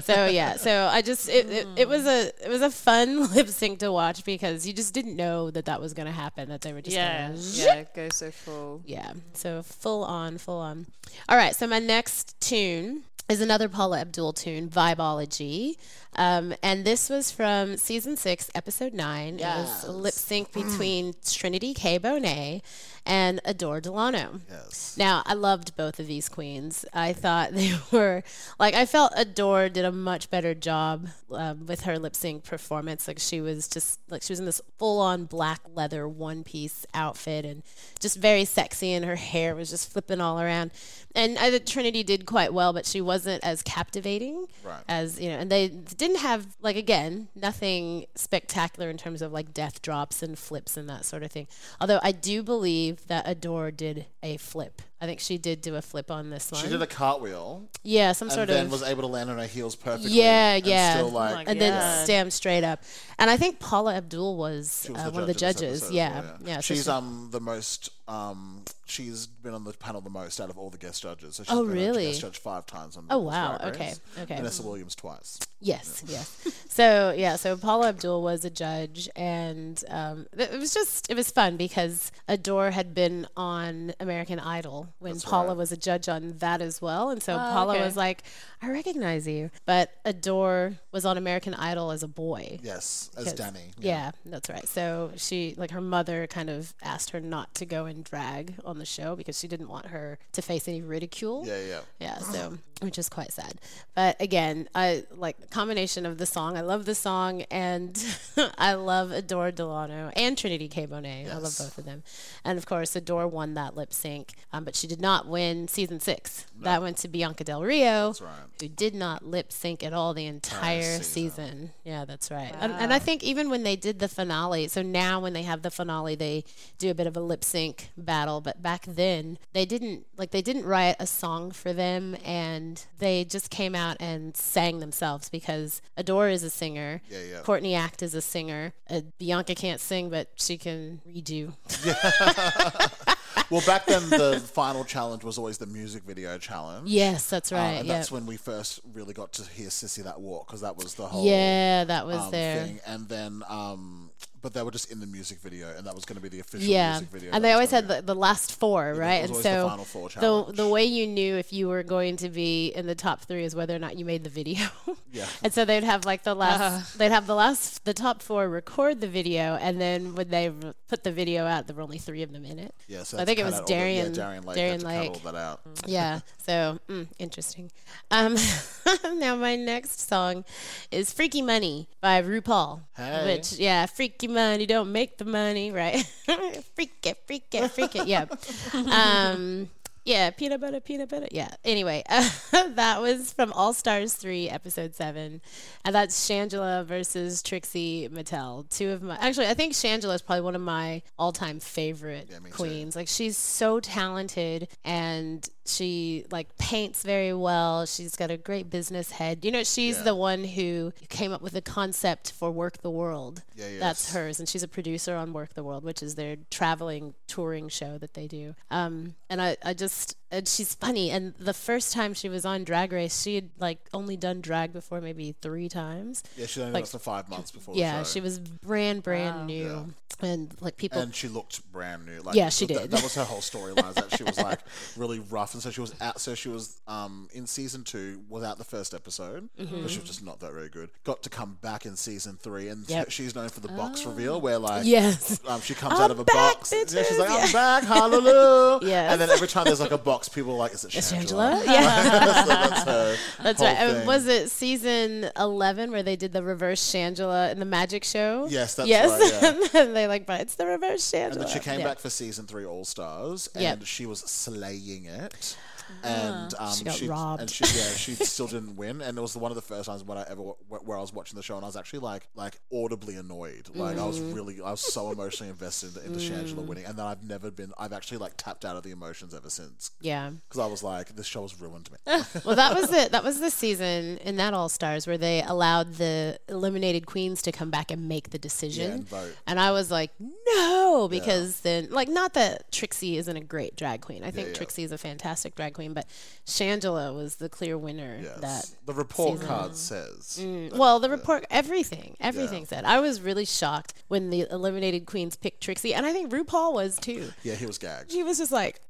Speaker 2: so yeah. So I just it, it, it was a it was a fun lip sync to watch because you just didn't know that that was gonna happen. That they were just
Speaker 3: Yeah,
Speaker 2: gonna
Speaker 3: yeah, go so full.
Speaker 2: yeah. So full on, full on. All right. So my next tune is another Paula Abdul tune, Vibeology. Um, and this was from season six, episode nine. It was a lip sync between Trinity K. Bonet and Adore Delano.
Speaker 1: Yes.
Speaker 2: Now, I loved both of these queens. I thought they were like I felt Adore did a much better job um, with her lip sync performance. Like she was just like she was in this full on black leather one piece outfit and just very sexy, and her hair was just flipping all around. And I think Trinity did quite well, but she wasn't as captivating
Speaker 1: Right.
Speaker 2: as you know. And they didn't have like again nothing spectacular in terms of like death drops and flips and that sort of thing. Although I do believe that Adore did a flip. I think she did do a flip on this one.
Speaker 1: She did a cartwheel
Speaker 2: yeah, some sort of and
Speaker 1: then
Speaker 2: of
Speaker 1: was able to land on her heels perfectly.
Speaker 2: Yeah,
Speaker 1: and
Speaker 2: yeah.
Speaker 1: Still
Speaker 2: Oh
Speaker 1: like
Speaker 3: my
Speaker 2: and then
Speaker 3: God.
Speaker 2: stand straight up. And I think Paula Abdul was,
Speaker 1: She was
Speaker 2: uh, one of the
Speaker 1: judge this
Speaker 2: judges.
Speaker 1: episode
Speaker 2: Yeah,
Speaker 1: well,
Speaker 2: yeah. so
Speaker 1: she's
Speaker 2: she-
Speaker 1: um the most um she's been on the panel the most out of all the guest judges. So she's
Speaker 2: Oh,
Speaker 1: been a
Speaker 2: really?
Speaker 1: guest judge five times on.
Speaker 2: Oh,
Speaker 1: RuPaul's
Speaker 2: wow.
Speaker 1: Drag
Speaker 2: Okay, okay.
Speaker 1: Vanessa Williams twice.
Speaker 2: Yes, yes. So yeah, so Paula Abdul was a judge, and um, it it was just it was fun because Adore had been on American Idol when Paula
Speaker 1: right.
Speaker 2: was a judge on that as well, and so oh, Paula
Speaker 3: okay.
Speaker 2: was like, "I recognize you," but Adore was on American Idol as a boy.
Speaker 1: Yes, as
Speaker 2: 'Cause-
Speaker 1: Danny.
Speaker 2: Yeah. that's right. So she, like, her mother kind of asked her not to go and drag on the show because she didn't want her to face any ridicule.
Speaker 1: Yeah, yeah.
Speaker 2: Yeah, so which is quite sad. But again, I like combination of the song. I love the song and I love Adore Delano and Trinity K. Bonet. I love both of them. And of course, Adore won that lip sync, um, but she did not win season six. That went to Bianca Del Rio,
Speaker 1: right.
Speaker 2: who did not lip sync at all the entire
Speaker 1: season.
Speaker 2: season. Yeah, that's right. And, and I think even when they did the finale, so now when they have the finale, they do a bit of a lip sync battle. But back then, they didn't like they didn't write a song for them, and they just came out and sang themselves because Adore is a singer.
Speaker 1: Yeah, yeah.
Speaker 2: Courtney Act is a singer. Uh, Bianca can't sing, but she can redo. Yeah.
Speaker 1: Well, back then the final challenge was always the music video challenge.
Speaker 2: yes, that's
Speaker 1: Uh,
Speaker 2: right.
Speaker 1: and
Speaker 2: yeah.
Speaker 1: that's when we first really got to hear Sissy that walk because that was the whole
Speaker 2: yeah, that was
Speaker 1: um,
Speaker 2: there.
Speaker 1: thing. And then, um, but they were just in the music video, and that was going to be the official
Speaker 2: yeah,
Speaker 1: music video.
Speaker 2: and they always had the, the last four, right? And
Speaker 1: always the
Speaker 2: so
Speaker 1: final four
Speaker 2: the
Speaker 1: challenge.
Speaker 2: the way you knew if you were going to be in the top three is whether or not you made the video.
Speaker 1: Yeah.
Speaker 2: and so they'd have like the last, they'd have the last, the top four record the video, and then when they put the video out, there were only three of them in it.
Speaker 1: Yeah, so
Speaker 2: I think it was
Speaker 1: out all the- yeah,
Speaker 2: Darienne,
Speaker 1: Darienne Lake.
Speaker 2: Darienne
Speaker 1: had to
Speaker 2: Lake.
Speaker 1: cut all that out.
Speaker 2: Yeah. So mm, interesting. Um, now my next song is "Freaky Money" by RuPaul.
Speaker 1: Hey.
Speaker 2: Which yeah, freaky money don't make the money, right? freak it, freak it, freak it. Yeah. Um, Yeah, peanut butter, peanut butter. Yeah. Anyway, that was from All Stars 3, episode 7. And that's Shangela versus Trixie Mattel. Two of my. Actually, I think Shangela is probably one of my all time favorite
Speaker 1: me too.
Speaker 2: queens. Like, she's so talented and she, like, paints very well. She's got a great business head. You know, she's
Speaker 1: Yeah.
Speaker 2: the one who came up with the concept for Werq the World.
Speaker 1: Yeah,
Speaker 2: That's hers. And she's a producer on Werq the World, which is their traveling touring show that they do. Um, and I, I just, and she's funny. And the first time she was on Drag Race, she had like only done drag before maybe three times.
Speaker 1: Yeah, she only
Speaker 2: Like-
Speaker 1: lasted five months before
Speaker 2: Yeah,
Speaker 1: the show.
Speaker 2: she was brand, brand new. And like people,
Speaker 1: and she looked brand new. Like,
Speaker 2: Yeah, she
Speaker 1: th-
Speaker 2: did.
Speaker 1: That was her whole storyline. is that she was like really rough, and so she was out. So she was um in season two without the first episode because
Speaker 2: Mm-hmm.
Speaker 1: she was just not that very good. Got to come back in season three, and
Speaker 2: Yep.
Speaker 1: she's known for the box reveal where like
Speaker 2: yes.
Speaker 1: um, she comes
Speaker 2: I'm
Speaker 1: out of a
Speaker 2: back,
Speaker 1: box. Yeah, she's
Speaker 2: bitches.
Speaker 1: like, I'm
Speaker 2: Yeah.
Speaker 1: back, hallelujah.
Speaker 2: yeah,
Speaker 1: And then every time there's like a box, people are like, is it
Speaker 2: It's
Speaker 1: Shangela?
Speaker 2: Shangela? Yeah.
Speaker 1: so that's her.
Speaker 2: That's right. And was it season 11 where they did the reverse Shangela in the magic show?
Speaker 1: Yes, that's
Speaker 2: yes.
Speaker 1: right, yeah.
Speaker 2: and they like, but it's the reverse Shangela.
Speaker 1: And then she came
Speaker 2: Yeah.
Speaker 1: back for season three All Stars, and
Speaker 2: Yep.
Speaker 1: she was slaying it. And um,
Speaker 2: She got robbed.
Speaker 1: and she yeah she still didn't win, and it was one of the first times when I ever where I was watching the show, and I was actually like like audibly annoyed, like I
Speaker 2: Mm.
Speaker 1: was really I was so emotionally invested into Shangela winning, and then I've never been I've actually like tapped out of the emotions ever since
Speaker 2: Yeah.
Speaker 1: because I was like this show has ruined me.
Speaker 2: Well, that was the that was the season in that All Stars where they allowed the eliminated queens to come back and make the decision.
Speaker 1: Yeah, and vote.
Speaker 2: And I was like, no, because then like not that Trixie isn't a great drag queen. I think
Speaker 1: yeah.
Speaker 2: Trixie is a fantastic drag queen, but Shangela was the clear winner.
Speaker 1: Yes.
Speaker 2: That
Speaker 1: the report
Speaker 2: season.
Speaker 1: card says.
Speaker 2: well, the report, everything, everything said. I was really shocked when the eliminated queens picked Trixie, and I think RuPaul was too.
Speaker 1: Yeah, he was gagged.
Speaker 2: She was just like,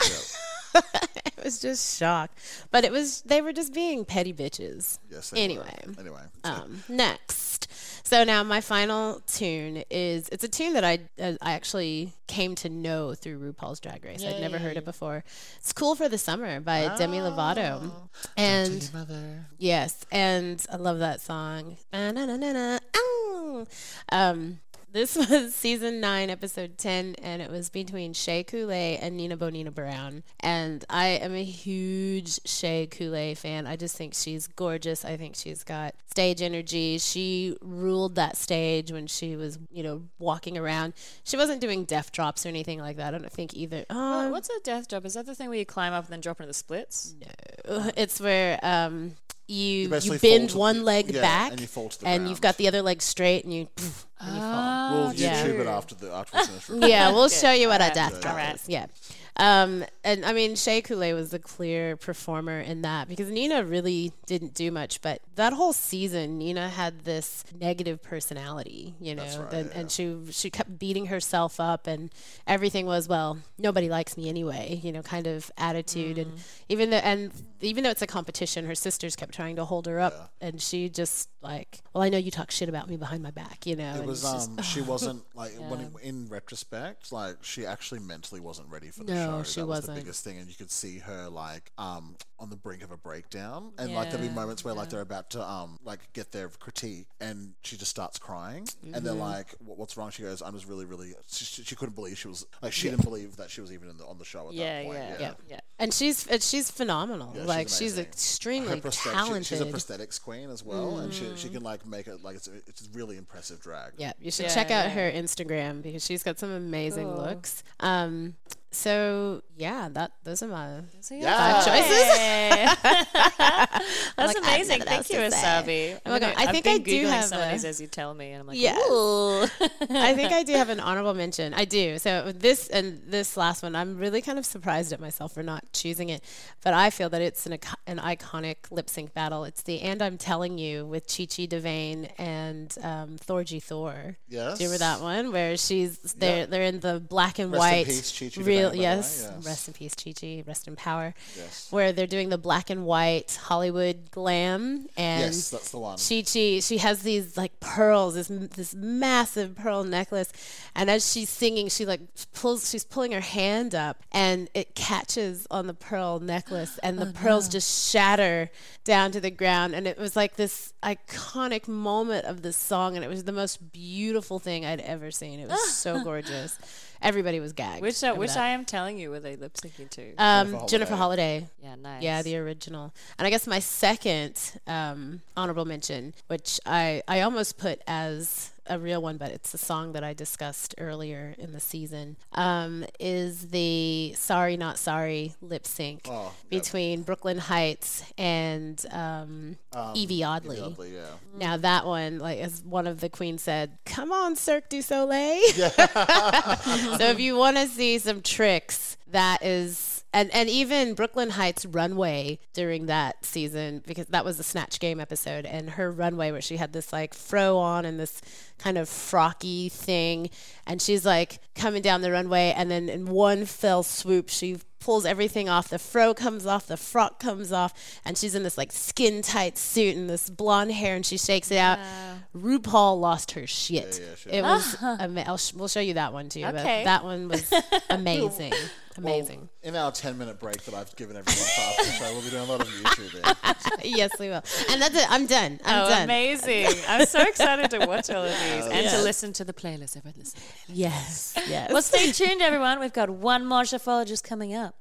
Speaker 1: Yeah.
Speaker 2: it was just shocked. But it was they were just being petty bitches.
Speaker 1: Yes. they were.
Speaker 2: Anyway.
Speaker 1: Anyway.
Speaker 2: Um, next, so now my final tune is it's a tune that I uh, I actually came to know through RuPaul's Drag Race. I'd never heard it before. It's "Cool for the Summer" by Demi Lovato, and yes, and I love that song. Um, this was season nine, episode ten, and it was between Shea Coulee and Nina Bo'nina Brown. And I am a huge Shea Coulee fan. I just think she's gorgeous. I think she's got stage energy. She ruled that stage when she was, you know, walking around. She wasn't doing death drops or anything like that. I don't think either.
Speaker 3: Oh,
Speaker 2: Um,
Speaker 3: what's a death drop? Is that the thing where you climb up and then drop into the splits? No.
Speaker 2: It's where um you you,
Speaker 1: basically fall
Speaker 2: bend
Speaker 1: to-
Speaker 2: one leg
Speaker 1: yeah,
Speaker 2: back
Speaker 1: and you fall to the
Speaker 2: and you've got the other leg straight and you poof, and you fall.
Speaker 1: We'll
Speaker 3: Ah,
Speaker 2: yeah.
Speaker 1: YouTube it after the after we finish. recording.
Speaker 2: Yeah, we'll show you what a
Speaker 3: Alright,
Speaker 2: death drop
Speaker 3: alright.
Speaker 2: is. Yeah. Um, and I mean, Shea Coulee was the clear performer in that because Nina really didn't do much, but that whole season, Nina had this negative personality, you know,
Speaker 1: right,
Speaker 2: and,
Speaker 1: yeah.
Speaker 2: and she she kept beating herself up, and everything was well, nobody likes me anyway, you know, kind of attitude, and even though and even though it's a competition, her sisters kept trying to hold her up, and she just like, well, I know you talk shit about me behind my back, you know,
Speaker 1: It
Speaker 2: and
Speaker 1: was
Speaker 2: just-
Speaker 1: um she wasn't like when in retrospect like she actually mentally wasn't ready for the
Speaker 2: No,
Speaker 1: show.
Speaker 2: she
Speaker 1: that was
Speaker 2: wasn't.
Speaker 1: the biggest thing, and you could see her like um on the brink of a breakdown, and like there'll be moments where like they're about to um like get their critique, and she just starts crying, and
Speaker 2: Mm-hmm.
Speaker 1: they're like, "What's wrong?" She goes, "I'm just really, really." She, she couldn't believe she was like she didn't believe that she was even in the, on the show at
Speaker 3: Yeah,
Speaker 1: that point.
Speaker 3: yeah,
Speaker 2: yeah.
Speaker 3: yeah.
Speaker 2: And she's and she's phenomenal.
Speaker 1: Yeah,
Speaker 2: like she's,
Speaker 1: amazing.
Speaker 2: extremely
Speaker 1: prosthet- she-
Speaker 2: talented.
Speaker 1: she's a prosthetics queen as well, and she, she can like make it like it's it's really impressive drag.
Speaker 2: yeah, you should
Speaker 3: Yeah,
Speaker 2: check out
Speaker 3: yeah.
Speaker 2: her Instagram because she's got some amazing
Speaker 3: Cool.
Speaker 2: looks. Um, so yeah, that those are my
Speaker 3: So
Speaker 1: Yeah.
Speaker 2: five choices.
Speaker 3: That's
Speaker 2: like,
Speaker 3: amazing. Thank you,
Speaker 2: to say.
Speaker 3: Wasabi.
Speaker 2: Oh my God, I
Speaker 3: I've
Speaker 2: think
Speaker 3: been
Speaker 2: I do
Speaker 3: Googling
Speaker 2: have
Speaker 3: some of
Speaker 2: a-
Speaker 3: these as you tell me, and I'm like, yeah.
Speaker 2: I think I do have an honorable mention. I do. So this and this last one, I'm really kind of surprised at myself for not choosing it, but I feel that it's an an iconic lip sync battle. It's the "And I'm Telling You" with Chi Chi DeVayne and um, Thorgy Thor.
Speaker 1: Yes.
Speaker 2: Do you remember that one where she's they're
Speaker 1: Yeah.
Speaker 2: they're in the black and
Speaker 1: Rest in
Speaker 2: white
Speaker 1: peace, Chi Chi
Speaker 2: real
Speaker 1: DeVayne, by the way,
Speaker 2: yes,
Speaker 1: yes.
Speaker 2: rest in peace Chi Chi rest in power
Speaker 1: Yes.
Speaker 2: where they're doing the black and white Hollywood glam and
Speaker 1: Yes, that's the one.
Speaker 2: Chi Chi, she has these like pearls, this this massive pearl necklace, and as she's singing, she like pulls, she's pulling her hand up, and it catches on the pearl necklace, and the oh, pearls just shatter down to the ground, and it was like this iconic moment of the song, and it was the most beautiful thing I'd ever seen. It was so gorgeous. Everybody was gagged.
Speaker 3: Which uh,
Speaker 2: over
Speaker 3: which
Speaker 2: that.
Speaker 3: I am telling you, were they lip syncing to?
Speaker 2: um,
Speaker 1: Jennifer
Speaker 2: Jennifer Holliday.
Speaker 3: yeah, nice.
Speaker 2: Yeah, the original. And I guess my second um, honorable mention, which I, I almost put as a real one, but it's a song that I discussed earlier in the season, um, is the Sorry Not Sorry lip sync
Speaker 1: Oh, yep.
Speaker 2: between Brooke Lynn Hytes and um, Yvie Oddly.
Speaker 1: Oddly, yeah.
Speaker 2: Now that one, like as one of the queens said, "Come on, Cirque du Soleil." so if you want to see some tricks, that is, and and even Brooke Lynn Hytes runway during that season because that was the Snatch Game episode, and her runway where she had this like fro on and this kind of frocky thing, and she's like coming down the runway, and then in one fell swoop, she pulls everything off. The fro comes off, the frock comes off, and she's in this like skin tight suit and this blonde hair, and she shakes it out. RuPaul lost her shit.
Speaker 1: Yeah, yeah, sure.
Speaker 2: It was. ama- I'll sh- we'll show you that one too.
Speaker 3: Okay.
Speaker 2: But that one was amazing. Amazing.
Speaker 1: In our 10 minute break that I've given everyone for after the show, we'll be doing a lot of YouTubing.
Speaker 2: yes, we will. And that's it. I'm done. I'm
Speaker 3: Oh,
Speaker 2: done.
Speaker 3: amazing! I'm so excited to watch all of these and to listen to the playlist. Everyone listen.
Speaker 2: Yes. Yes.
Speaker 3: Well, stay tuned, everyone. We've got one more shuffleologist coming up.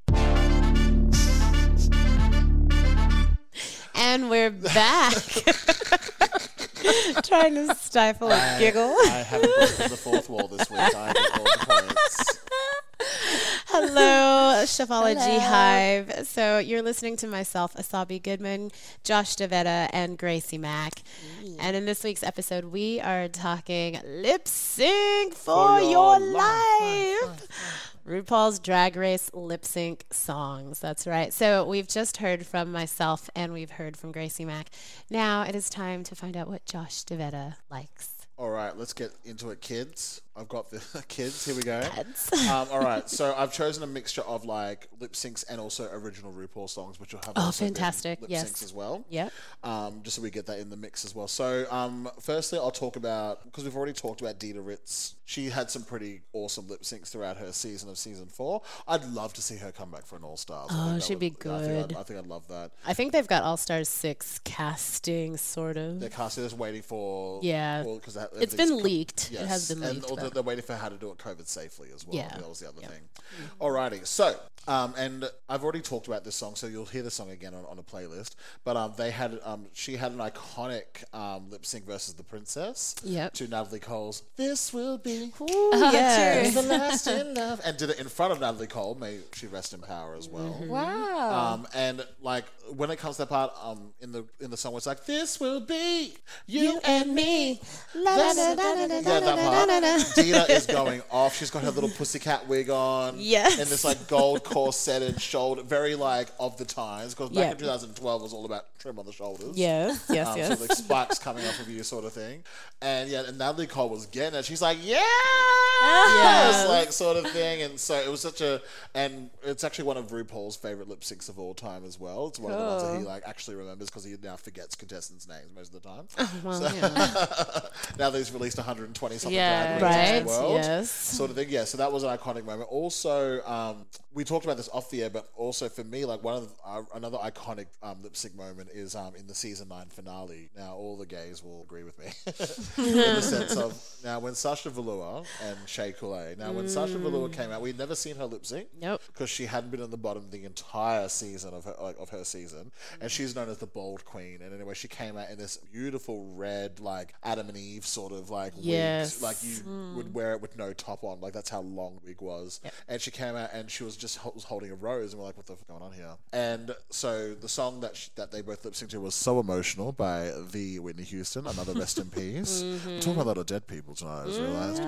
Speaker 2: And we're back. Trying to stifle a giggle.
Speaker 1: I haven't broken the fourth wall this week. I get all the points.
Speaker 2: Hello, Shafology Hive. So you're listening to myself, Asabi Goodman, Josh Davetta, and Gracie Mack. And in this week's episode, we are talking lip sync for,
Speaker 1: For your
Speaker 2: your,
Speaker 1: life.
Speaker 2: life. RuPaul's Drag Race lip sync songs. That's right. So we've just heard from myself and we've heard from Gracie Mack. Now it is time to find out what Josh Davetta likes.
Speaker 1: All right, let's get into it, kids. I've got the kids. Here we go. Um, all right, so I've chosen a mixture of like lip syncs and also original RuPaul songs, which will have
Speaker 2: Oh, fantastic.
Speaker 1: lip
Speaker 2: Yes.
Speaker 1: syncs as well.
Speaker 2: Yep.
Speaker 1: Um, just so we get that in the mix as well. So, um, firstly, I'll talk about because we've already talked about Dida Ritz. She had some pretty awesome lip syncs throughout her season of season four. I'd love to see her come back for an All Stars.
Speaker 2: Oh, she'd be
Speaker 1: I think,
Speaker 2: good.
Speaker 1: I'd, I think I'd love that.
Speaker 2: I think they've got All Stars 6 casting, sort of.
Speaker 1: They're casting just waiting for
Speaker 2: Yeah.
Speaker 1: well, because
Speaker 2: It's been leaked. It has been leaked,
Speaker 1: also
Speaker 2: but-
Speaker 1: they're waiting for how to do it COVID safely as well.
Speaker 2: Yeah.
Speaker 1: that was the other thing. Alrighty, so um, and I've already talked about this song, so you'll hear the song again on, on a playlist. But um, they had um, she had an iconic um, lip sync versus the princess.
Speaker 2: Yep.
Speaker 1: To Natalie Cole's "This Will Be
Speaker 2: Ooh, yeah.
Speaker 1: the Last in Love," and did it in front of Natalie Cole. May she rest in power as well.
Speaker 2: Mm-hmm.
Speaker 3: Wow.
Speaker 1: Um, and like when it comes to that part, um, in the in the song, where it's like, "This will be you, and me." That's- yeah, that part. Dida is going off. She's got her little pussycat wig on.
Speaker 2: Yes.
Speaker 1: And this like gold corseted shoulder, very like of the times. Because back
Speaker 2: Yeah.
Speaker 1: in 2012 was all about trim on the shoulders.
Speaker 2: Yes, yes,
Speaker 1: Um,
Speaker 2: yes.
Speaker 1: So like spikes coming off of you, sort of thing. And yeah, and Natalie Cole was getting it. She's like, yeah,
Speaker 2: Yes.
Speaker 1: like sort of thing. And so it was such a, and it's actually one of RuPaul's favorite lip syncs of all time as well. It's one of the ones that he like actually remembers because he now forgets contestants' names most of the time.
Speaker 2: well,
Speaker 1: So-
Speaker 2: yeah.
Speaker 1: now that he's released 120 something
Speaker 3: Yeah.
Speaker 1: in
Speaker 2: Right,
Speaker 1: world,
Speaker 2: yes.
Speaker 1: sort of thing. Yeah, so that was an iconic moment. Also, um, we talked about this off the air, but also for me, like one of the, uh, another iconic um, lip sync moment is um, in the season nine finale. Now, all the gays will agree with me in the sense of now when Sasha Velour and Shea Coulee. Now, when Sasha Velour came out, we'd never seen her lip sync.
Speaker 2: Nope.
Speaker 1: Because she hadn't been on the bottom the entire season of her like, of her season, and she's known as the bold queen. And anyway, she came out in this beautiful red, like Adam and Eve sort of like
Speaker 2: Yes.
Speaker 1: wig, like you would wear it with no top on. Like that's how long the wig was. And she came out and she was just was holding a rose, and we're like, what the f going on here? And so the song that sh- that they both lip synced to was "So Emotional" by the Whitney Houston. Another rest in peace. We're talking about a lot of dead people tonight. I just realized.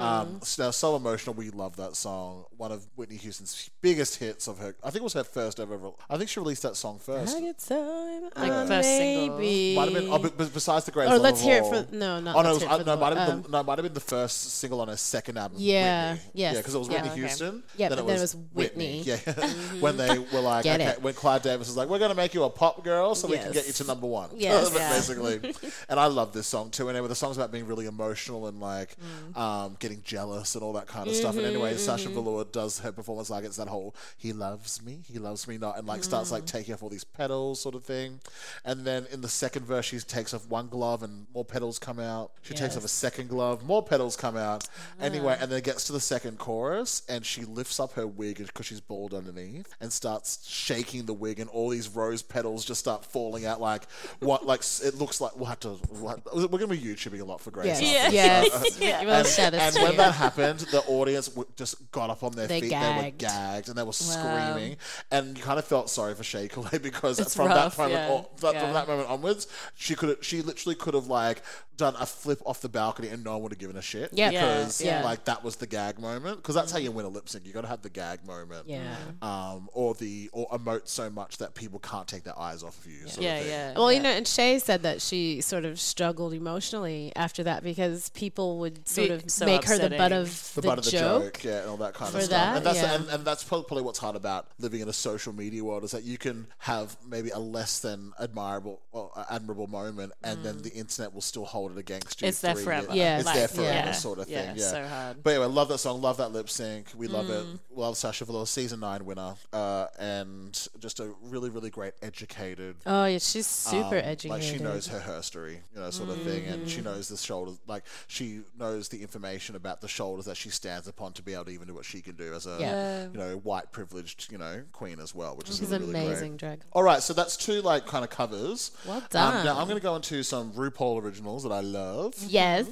Speaker 1: Um, so, now, "So Emotional," we love that song. One of Whitney Houston's biggest hits of her. I think it was her first ever. I think she released that song first.
Speaker 2: I get so
Speaker 3: Like first single.
Speaker 1: Might have been. Oh, but, but besides the greatest.
Speaker 2: Or
Speaker 1: Love
Speaker 2: let's
Speaker 1: of
Speaker 2: hear it for no, not
Speaker 1: Oh no, it was, uh, no, might have been
Speaker 2: um,
Speaker 1: no, might have been the first single on her second album.
Speaker 2: Yeah,
Speaker 1: Whitney.
Speaker 2: yes,
Speaker 1: yeah, because it was
Speaker 2: yeah.
Speaker 1: Whitney
Speaker 3: Okay.
Speaker 1: Houston.
Speaker 2: Yeah,
Speaker 1: then
Speaker 2: but then it was Whitney.
Speaker 1: Yeah, when they were like,
Speaker 2: Get
Speaker 1: okay,
Speaker 2: it.
Speaker 1: when Clive Davis was like, "We're gonna make you a pop girl, so we can get you
Speaker 2: Yes.
Speaker 1: to number one."
Speaker 2: Yes. Yeah.
Speaker 1: basically. and I love this song too. Anyway, the song's about being really emotional and like
Speaker 2: Mm.
Speaker 1: um, getting jealous and all that kind of stuff. And
Speaker 2: Mm-hmm,
Speaker 1: anyway, Sasha Velour does her performance like it's that whole "he loves me, he loves me not," and like starts
Speaker 2: Mm.
Speaker 1: like taking off all these petals, sort of thing. And then in the second verse, she takes off one glove and more petals come out. She takes off a second glove, more petals come come out. Anyway, and then it gets to the second chorus, and she lifts up her wig because she's bald underneath, and starts shaking the wig, and all these rose petals just start falling out. Like what? Like it looks like we'll have to. We'll have, we're going to be YouTubing a lot for Grace.
Speaker 2: Yes.
Speaker 1: after
Speaker 2: Yes.
Speaker 1: this, uh,
Speaker 2: You will
Speaker 1: and, and when that happened, the audience w- just got up on their
Speaker 2: They
Speaker 1: feet. They were
Speaker 2: gagged.
Speaker 1: gagged and they were screaming. And you kind of felt sorry for Shea Coulee because
Speaker 3: It's
Speaker 1: from
Speaker 3: rough,
Speaker 1: that moment,
Speaker 3: yeah.
Speaker 1: on, that,
Speaker 3: Yeah.
Speaker 1: from that moment onwards, she could have she literally could have like done a flip off the balcony and no one would have given a shit.
Speaker 2: Yeah.
Speaker 1: because
Speaker 2: Yeah. Mm.
Speaker 1: like that was the gag moment. Because that's how you win a lip sync. You got to have the gag moment.
Speaker 2: Yeah.
Speaker 1: Um, or the or emote so much that people can't take their eyes off of you. sort of
Speaker 3: Yeah,
Speaker 1: thing.
Speaker 3: yeah.
Speaker 2: Well, you know, and Shea said that she sort of struggled emotionally after that because people would sort
Speaker 3: Be
Speaker 2: of
Speaker 3: so
Speaker 2: make her the butt of
Speaker 1: the,
Speaker 2: the,
Speaker 1: butt of the
Speaker 2: joke.
Speaker 1: joke, yeah, and all that kind of stuff.
Speaker 2: that,
Speaker 1: and that's
Speaker 2: yeah.
Speaker 1: and, and that's probably what's hard about living in a social media world is that you can have maybe a less than admirable or admirable moment, and then the internet will still hold it against you.
Speaker 3: Mm. It's there forever.
Speaker 1: years-
Speaker 2: Yeah.
Speaker 1: it's
Speaker 2: Like,
Speaker 1: there forever,
Speaker 2: yeah.
Speaker 1: sort of
Speaker 3: Yeah,
Speaker 1: thing. Yeah,
Speaker 3: so hard.
Speaker 1: But anyway, love that song, love that lip sync. We love it.
Speaker 3: Mm.
Speaker 1: Love Sasha Velour, season nine winner, uh, and just a really, really great educated
Speaker 2: Oh, yeah, she's super
Speaker 1: um,
Speaker 2: educated.
Speaker 1: Like she knows her history, you know, sort of thing, and she knows the shoulders. Like she knows the information about the shoulders that she stands upon to be able to even do what she can do as a
Speaker 2: Yeah.
Speaker 1: you know white privileged you know queen as well, which is
Speaker 2: She's
Speaker 1: really,
Speaker 2: amazing,
Speaker 1: great.
Speaker 2: drag.
Speaker 1: All right, so that's two like kind of covers.
Speaker 2: Well
Speaker 1: Um,
Speaker 2: done.
Speaker 1: now I'm going to go into some RuPaul originals that I love.
Speaker 2: Yes.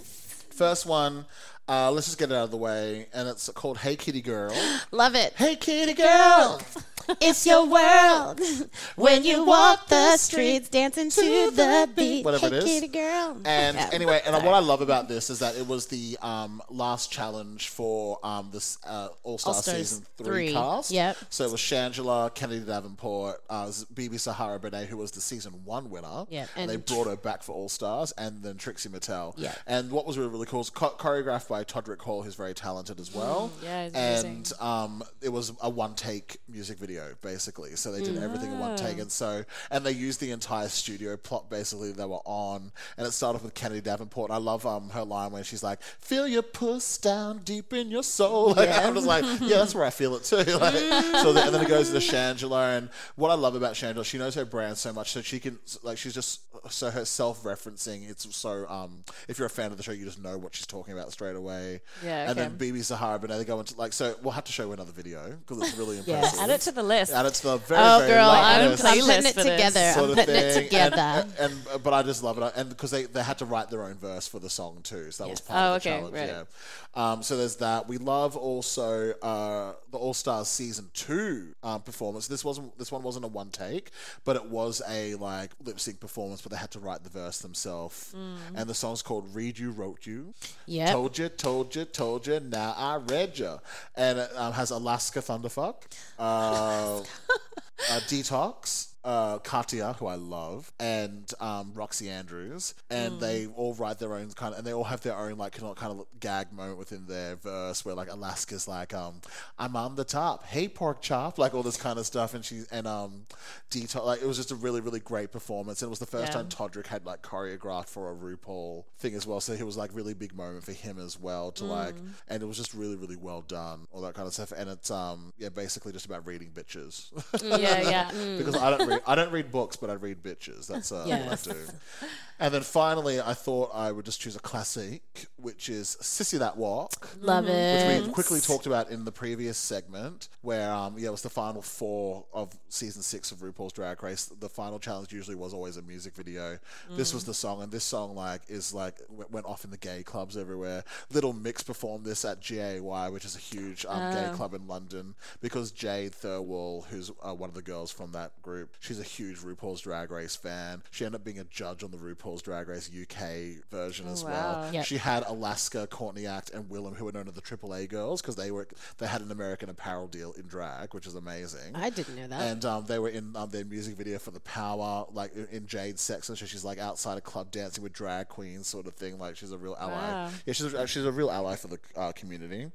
Speaker 1: First one, uh, let's just get it out of the way, and it's called "Hey Kitty Girl."
Speaker 2: Love it.
Speaker 1: hey Kitty Girl.
Speaker 2: It's your world when you walk the streets dancing to the beat.
Speaker 1: Whatever
Speaker 2: hey,
Speaker 1: it is.
Speaker 2: kitty girl.
Speaker 1: And
Speaker 2: Yeah.
Speaker 1: anyway, and what I love about this is that it was the um, last challenge for um, this uh, All Star season three,
Speaker 2: three.
Speaker 1: cast.
Speaker 2: Yep.
Speaker 1: So it was Shangela, Kennedy Davenport, uh, BeBe Zahara Benet, who was the season one winner.
Speaker 2: Yep,
Speaker 1: And, they brought her back for All Stars, and then Trixie Mattel.
Speaker 2: Yep.
Speaker 1: And what was really really cool was cho- choreographed by Todrick Hall, who's very talented as well.
Speaker 3: yeah, he's
Speaker 1: and um, it was a one take music video basically. So they did everything in one take, and so and they used the entire studio plot basically they were on, and it started off with Kennedy Davenport. I love um her line when she's like, "Feel your puss down deep in your soul." Like I'm just like, yeah, that's where I feel it too. Like, so then, and then it goes to Shangela, and what I love about Shangela, she knows her brand so much, so she can like she's just so her self referencing. It's so um if you're a fan of the show, you just know what she's talking about straight away.
Speaker 3: Yeah,
Speaker 1: And then
Speaker 3: BeBe
Speaker 1: BeBe Zahara, but now they go into like so. We'll have to show you another video because it's really
Speaker 2: Yes.
Speaker 1: impressive.
Speaker 3: Add it to the list.
Speaker 1: Add it to the very
Speaker 2: Oh,
Speaker 1: very
Speaker 2: girl,
Speaker 1: long
Speaker 2: I'm,
Speaker 1: list
Speaker 2: I'm putting it together.
Speaker 1: sort
Speaker 2: I'm putting
Speaker 1: thing.
Speaker 2: it together.
Speaker 1: And, and, and- but I just love it, and because they, they had to write their own verse for the song too, so that was part
Speaker 3: Oh,
Speaker 1: of the
Speaker 3: okay,
Speaker 1: challenge.
Speaker 3: right.
Speaker 1: Yeah. Um, so there's that. We love also uh, the All Stars season two um, performance. This wasn't this one wasn't a one take, but it was a like lip sync performance. But they had to write the verse themselves, and the song's called "Read You Wrote You."
Speaker 2: Yep.
Speaker 1: Told you, told you, told you. Now I read you, and it um, has Alaska Thunderfuck, uh, uh, Detox, uh, Katia, who I love, and um, Roxxxy Andrews, and they all write their own kind of, and they all have their own like kind of, kind of gag moment within their verse where like Alaska's like, um, "I'm on the top, hey pork chop," like all this kind of stuff, and she and um, Detox, like it was just a really really great performance, and it was the first
Speaker 3: Yeah.
Speaker 1: time Todrick had like choreographed for a RuPaul thing as well, so it was like really big moment for him as well to like, and it was just really really well done, all that kind of stuff, and it's um yeah basically just about reading bitches.
Speaker 3: yeah, yeah.
Speaker 1: because I don't read I don't read books, but I read bitches. That's uh,
Speaker 2: Yes.
Speaker 1: what I do. And then finally, I thought I would just choose a classic, which is "Sissy That Walk."
Speaker 2: Love it.
Speaker 1: which we quickly talked about in the previous segment, where um, yeah, it was the final four of season six of RuPaul's Drag Race. The final challenge usually was always a music video. This was the song, and this song like is like w- went off in the gay clubs everywhere. Little Mix performed this at GAY, which is a huge um, gay club in London, because Jade Thirlwall, who's uh, one of the girls from that group, she's a huge RuPaul's Drag Race fan. She ended up being a judge on the RuPaul's Drag Race UK version as well.
Speaker 2: Yep.
Speaker 1: She had Alaska, Courtney Act, and Willam, who were known as the AAA girls, because they were they had an American Apparel deal in drag, which is amazing.
Speaker 2: I didn't know that.
Speaker 1: And um, they were in um, their music video for the Power, like in- Jade's section. So she's like outside a club dancing with drag queens, sort of thing. Like she's a real ally.
Speaker 3: Wow.
Speaker 1: Yeah, she's a, she's a real ally for the uh, community.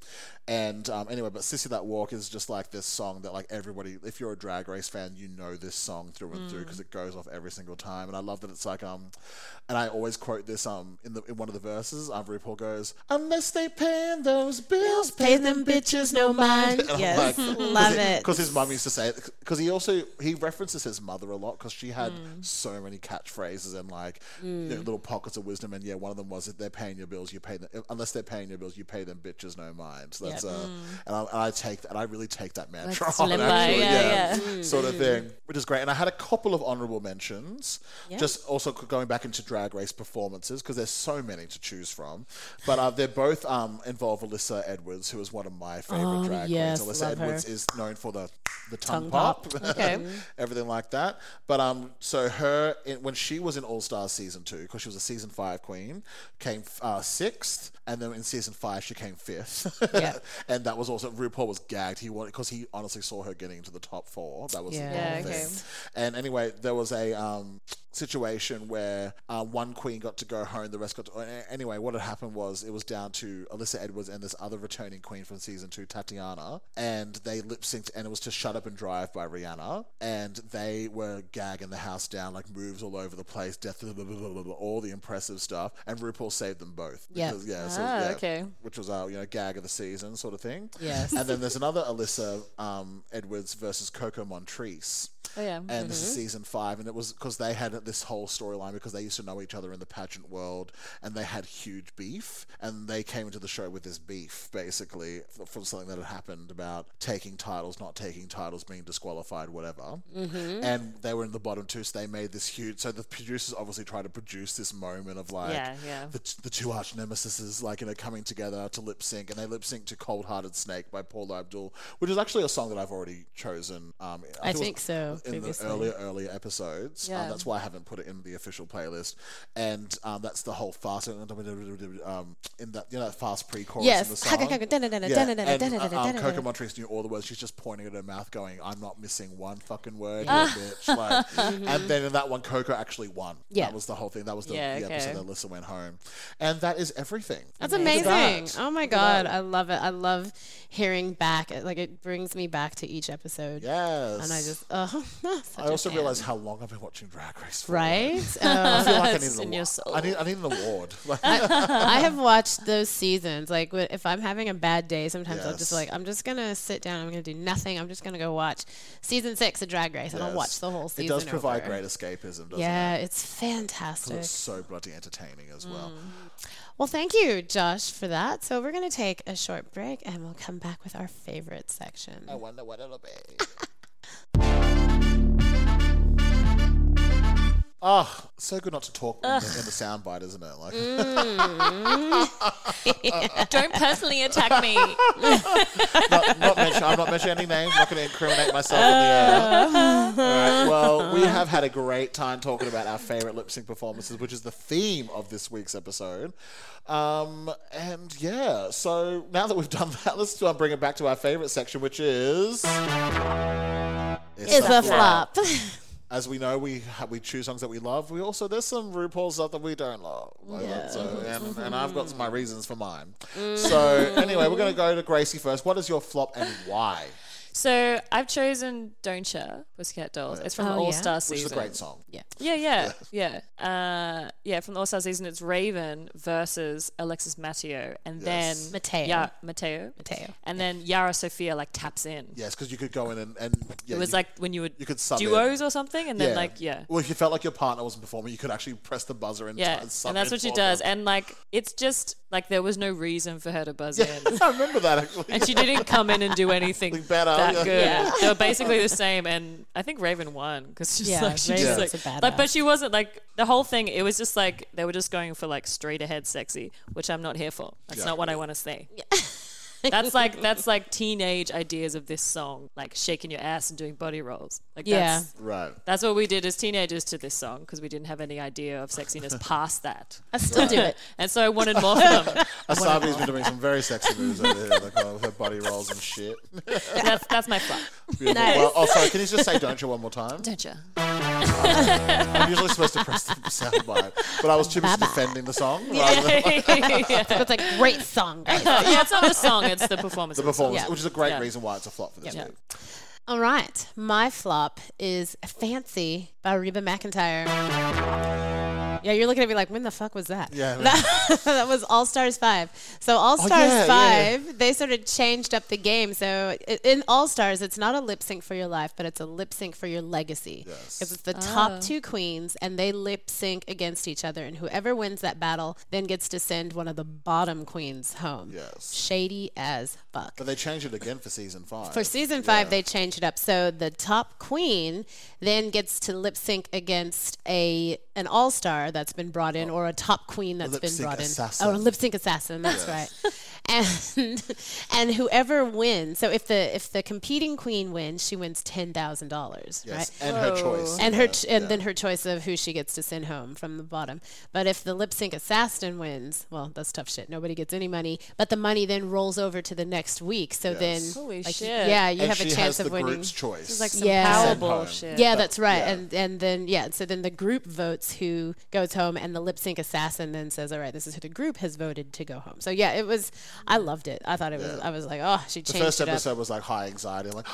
Speaker 1: And um, anyway, but Sissy That Walk is just like this song that like everybody, if you're a Drag Race fan, you know this song. song through and through because it goes off every single time, and I love that it's like um, and I always quote this um in the in one of the verses. Um, RuPaul goes, "Unless they paying those bills,
Speaker 2: Pay them bitches no mind. Yes,
Speaker 1: like-
Speaker 2: love it.
Speaker 1: Because his mum used to say it. Because he also he references his mother a lot because she had
Speaker 2: Mm.
Speaker 1: so many catchphrases and like you know, little pockets of wisdom. And yeah, one of them was if they're paying your bills, you pay them. Unless they're paying your bills, you pay them bitches no mind. So that's
Speaker 2: Yep.
Speaker 1: uh, and I, and I take that. And I really take that mantra on actually,
Speaker 3: yeah,
Speaker 2: Mm.
Speaker 1: sort of thing, which is great. And I had a couple of honourable mentions,
Speaker 2: Yeah.
Speaker 1: just also going back into Drag Race performances because there's so many to choose from. But uh, they're both um, involve Alyssa Edwards, who is one of my favourite
Speaker 2: Oh,
Speaker 1: drag
Speaker 2: yes,
Speaker 1: queens. Alyssa
Speaker 2: love her.
Speaker 1: Edwards is known for the the tongue,
Speaker 2: Tongue
Speaker 1: pop,
Speaker 2: pop.
Speaker 3: Okay.
Speaker 1: everything like that. But um, so her in, when she was in All Stars season two, because she was a season five queen, came uh, sixth, and then in season five she came fifth.
Speaker 2: Yeah.
Speaker 1: and that was also RuPaul was gagged. He wanted because he honestly saw her getting into the top four. That was
Speaker 2: Yeah.
Speaker 1: the
Speaker 3: Yeah,
Speaker 1: whole
Speaker 3: okay.
Speaker 1: And anyway, there was a um, situation where uh, one queen got to go home, the rest got to. Anyway, what had happened was it was down to Alyssa Edwards and this other returning queen from season two, Tatiana, and they lip synced, and it was to "Shut Up and Drive" by Rihanna, and they were gagging the house down, like moves all over the place, death, blah, blah, blah, blah, all the impressive stuff, and RuPaul saved them both. Because, yeah, so,
Speaker 3: Ah,
Speaker 1: yeah,
Speaker 3: okay.
Speaker 1: which was uh, you know gag of the season sort of thing.
Speaker 2: Yes.
Speaker 1: And then there's another Alyssa um, Edwards versus Coco Montrese
Speaker 3: Oh yeah.
Speaker 1: and this is season five, and it was because they had this whole storyline because they used to know each other in the pageant world, and they had huge beef, and they came into the show with this beef basically from something that had happened about taking titles, not taking titles, being disqualified, whatever, and they were in the bottom two, so they made this huge. So the producers obviously tried to produce this moment of like
Speaker 3: Yeah, yeah.
Speaker 1: the, the two arch nemesis like you know coming together to lip sync, and they lip sync to "Cold Hearted Snake" by Paula Abdul, which is actually a song that I've already chosen. Um,
Speaker 2: I
Speaker 1: it was
Speaker 2: think so,
Speaker 1: in the earlier earlier episodes. Um, that's why I haven't put it in the official playlist. And um, that's the whole fast um, in that you know that fast pre-chorus
Speaker 2: Yes.
Speaker 1: in the song. Yeah, and um, Coco Montrese knew all the words. She's just pointing at her mouth, going, "I'm not missing one fucking word, you bitch." Like, and then in that one, Coco actually won.
Speaker 2: Yeah.
Speaker 1: that was the whole thing. That was the,
Speaker 3: Yeah,
Speaker 1: the
Speaker 3: okay.
Speaker 1: episode that Alyssa went home, and that is everything.
Speaker 2: That's amazing.
Speaker 1: that.
Speaker 2: Oh my god. I love it. I love hearing back. Like it brings me back to each episode.
Speaker 1: Yes.
Speaker 2: And I just, oh,
Speaker 1: I also realized how long I've been watching Drag Race for.
Speaker 2: right.
Speaker 1: I
Speaker 2: Uh,
Speaker 1: feel like I need
Speaker 3: It's
Speaker 1: an
Speaker 3: in your
Speaker 1: award.
Speaker 3: soul.
Speaker 1: I need, I need an award. Like,
Speaker 2: I have watched those seasons. Like if I'm having a bad day, sometimes I'll just like I'm just gonna sit down. I'm gonna do nothing. I'm just gonna go watch season six of Drag Race, and I'll watch the whole season.
Speaker 1: It does provide
Speaker 2: over.
Speaker 1: great escapism, doesn't
Speaker 2: Yeah,
Speaker 1: it?
Speaker 2: it's
Speaker 1: 'Cause
Speaker 2: fantastic.
Speaker 1: It's so bloody entertaining as well.
Speaker 2: Well, thank you, Josh, for that. So we're gonna take a short break, and we'll come back with our favorite section.
Speaker 1: I wonder what it'll be. Oh, so good not to talk in the, in the soundbite, isn't it? Like,
Speaker 3: Don't personally attack me.
Speaker 1: not, not mention, I'm not mentioning any names. I'm not going to incriminate myself in the air. All right. Well, we have had a great time talking about our favorite lip sync performances, which is the theme of this week's episode. Um, and yeah, so now that we've done that, let's uh, bring it back to our favorite section, which is.
Speaker 2: It's a flop.
Speaker 1: as we know, we ha- we choose songs that we love. We also there's some RuPaul stuff that we don't love. Like that, So and, mm-hmm. and I've got my reasons for mine. Mm. So anyway, we're gonna go to Gracie first. What is your flop and why?
Speaker 3: So I've chosen Don't Ya, Pussycat Dolls. It's from
Speaker 2: Oh,
Speaker 3: the All
Speaker 2: yeah?
Speaker 3: Star
Speaker 1: Which is a great song.
Speaker 2: yeah.
Speaker 3: Yeah, yeah, yeah. Uh, yeah, from the All Star season, it's Raven versus Alexis Mateo, and
Speaker 1: Yes.
Speaker 3: then
Speaker 2: Mateo.
Speaker 3: Yeah, Mateo.
Speaker 2: Mateo.
Speaker 3: And then Yara Sofia like taps in.
Speaker 1: Yes, because you could go in and, and yeah,
Speaker 3: it was
Speaker 1: you-
Speaker 3: like when you would
Speaker 1: you could sub
Speaker 3: duos
Speaker 1: in.
Speaker 3: or something, and then like yeah.
Speaker 1: Well, if you felt like your partner wasn't performing, you could actually press the buzzer and
Speaker 3: Yeah,
Speaker 1: t- sub
Speaker 3: and that's
Speaker 1: in
Speaker 3: what she does.
Speaker 1: them.
Speaker 3: And like, it's just like there was no reason for her to buzz in.
Speaker 1: I remember that actually.
Speaker 3: and she didn't come in and do anything
Speaker 1: better,
Speaker 3: that
Speaker 1: yeah.
Speaker 3: good.
Speaker 2: Yeah.
Speaker 3: They were basically the same, and I think Raven won because she's
Speaker 2: Yeah,
Speaker 3: like she
Speaker 2: Raven's
Speaker 3: just like, like, but she wasn't like the whole thing. It was just like they were just going for like straight ahead sexy, which I'm not here for. That's
Speaker 1: Yeah.
Speaker 3: not what I want to see. That's like that's like teenage ideas of this song, like shaking your ass and doing body rolls. Like
Speaker 2: Yeah.
Speaker 3: that's,
Speaker 1: right.
Speaker 3: that's what we did as teenagers to this song because we didn't have any idea of sexiness past that.
Speaker 2: I still do it.
Speaker 3: And so I wanted more for them.
Speaker 1: Asabi's been doing some very sexy moves over here, like uh, with her body rolls and shit.
Speaker 3: That's that's my flop.
Speaker 1: Beautiful.
Speaker 2: Nice.
Speaker 1: Well, oh, sorry. Can you just say "Don't you" one more time?
Speaker 3: Don't you?
Speaker 1: I'm usually supposed to press the soundbite, but I was too busy defending the song rather than
Speaker 2: It's a great song, guys.
Speaker 3: yeah, it's not the song; it's the performance.
Speaker 1: the
Speaker 3: of the song.
Speaker 1: performance,
Speaker 2: Yeah.
Speaker 1: which is a great
Speaker 3: Yeah.
Speaker 1: reason why it's a flop for this
Speaker 3: Yeah.
Speaker 1: week.
Speaker 2: All right, my flop is "Fancy" by Reba McEntire. Yeah, you're looking at me like, when the fuck was that?
Speaker 1: Yeah, I mean-
Speaker 2: that, that was All Stars Five. So All oh, Stars
Speaker 1: Oh, yeah, yeah,
Speaker 2: Five, they sort of changed up the game. So i- in All Stars, it's not a lip sync for your life, but it's a lip sync for your legacy.
Speaker 1: Yes.
Speaker 2: Because it's the oh. top two queens, and they lip sync against each other, and whoever wins that battle then gets to send one of the bottom queens home.
Speaker 1: Yes.
Speaker 2: Shady as fuck.
Speaker 1: But they changed it again for season five.
Speaker 2: For season five, they changed it up. So the top queen then gets to lip sync against a an all star that's been brought in, or a top queen that's been brought
Speaker 1: assassin.
Speaker 2: in. Oh, a lip sync assassin. That's right. And and whoever wins. So if the if the competing queen wins, she wins ten thousand dollars.
Speaker 1: Yes,
Speaker 2: Right.
Speaker 1: and her choice.
Speaker 2: And her
Speaker 1: Yeah,
Speaker 2: ch- and
Speaker 1: yeah.
Speaker 2: then her choice of who she gets to send home from the bottom. But if the lip sync assassin wins, well, that's tough shit. Nobody gets any money, but the money then rolls over to the next week. So then,
Speaker 3: Holy
Speaker 2: like,
Speaker 3: shit.
Speaker 2: yeah, you
Speaker 1: and
Speaker 2: have a chance of winning.
Speaker 1: group's choice.
Speaker 3: It's like some
Speaker 2: Yeah. Send
Speaker 3: Powerball shit.
Speaker 2: Yeah,
Speaker 1: But-
Speaker 2: that's right.
Speaker 1: yeah.
Speaker 2: And and then yeah, so then the group votes who goes home, and the lip sync assassin then says, "All right, this is who the group has voted to go home." So yeah, it was. I loved it. I thought it was. I was like, oh, she changed.
Speaker 1: the first
Speaker 2: it up.
Speaker 1: episode was like high anxiety. Like,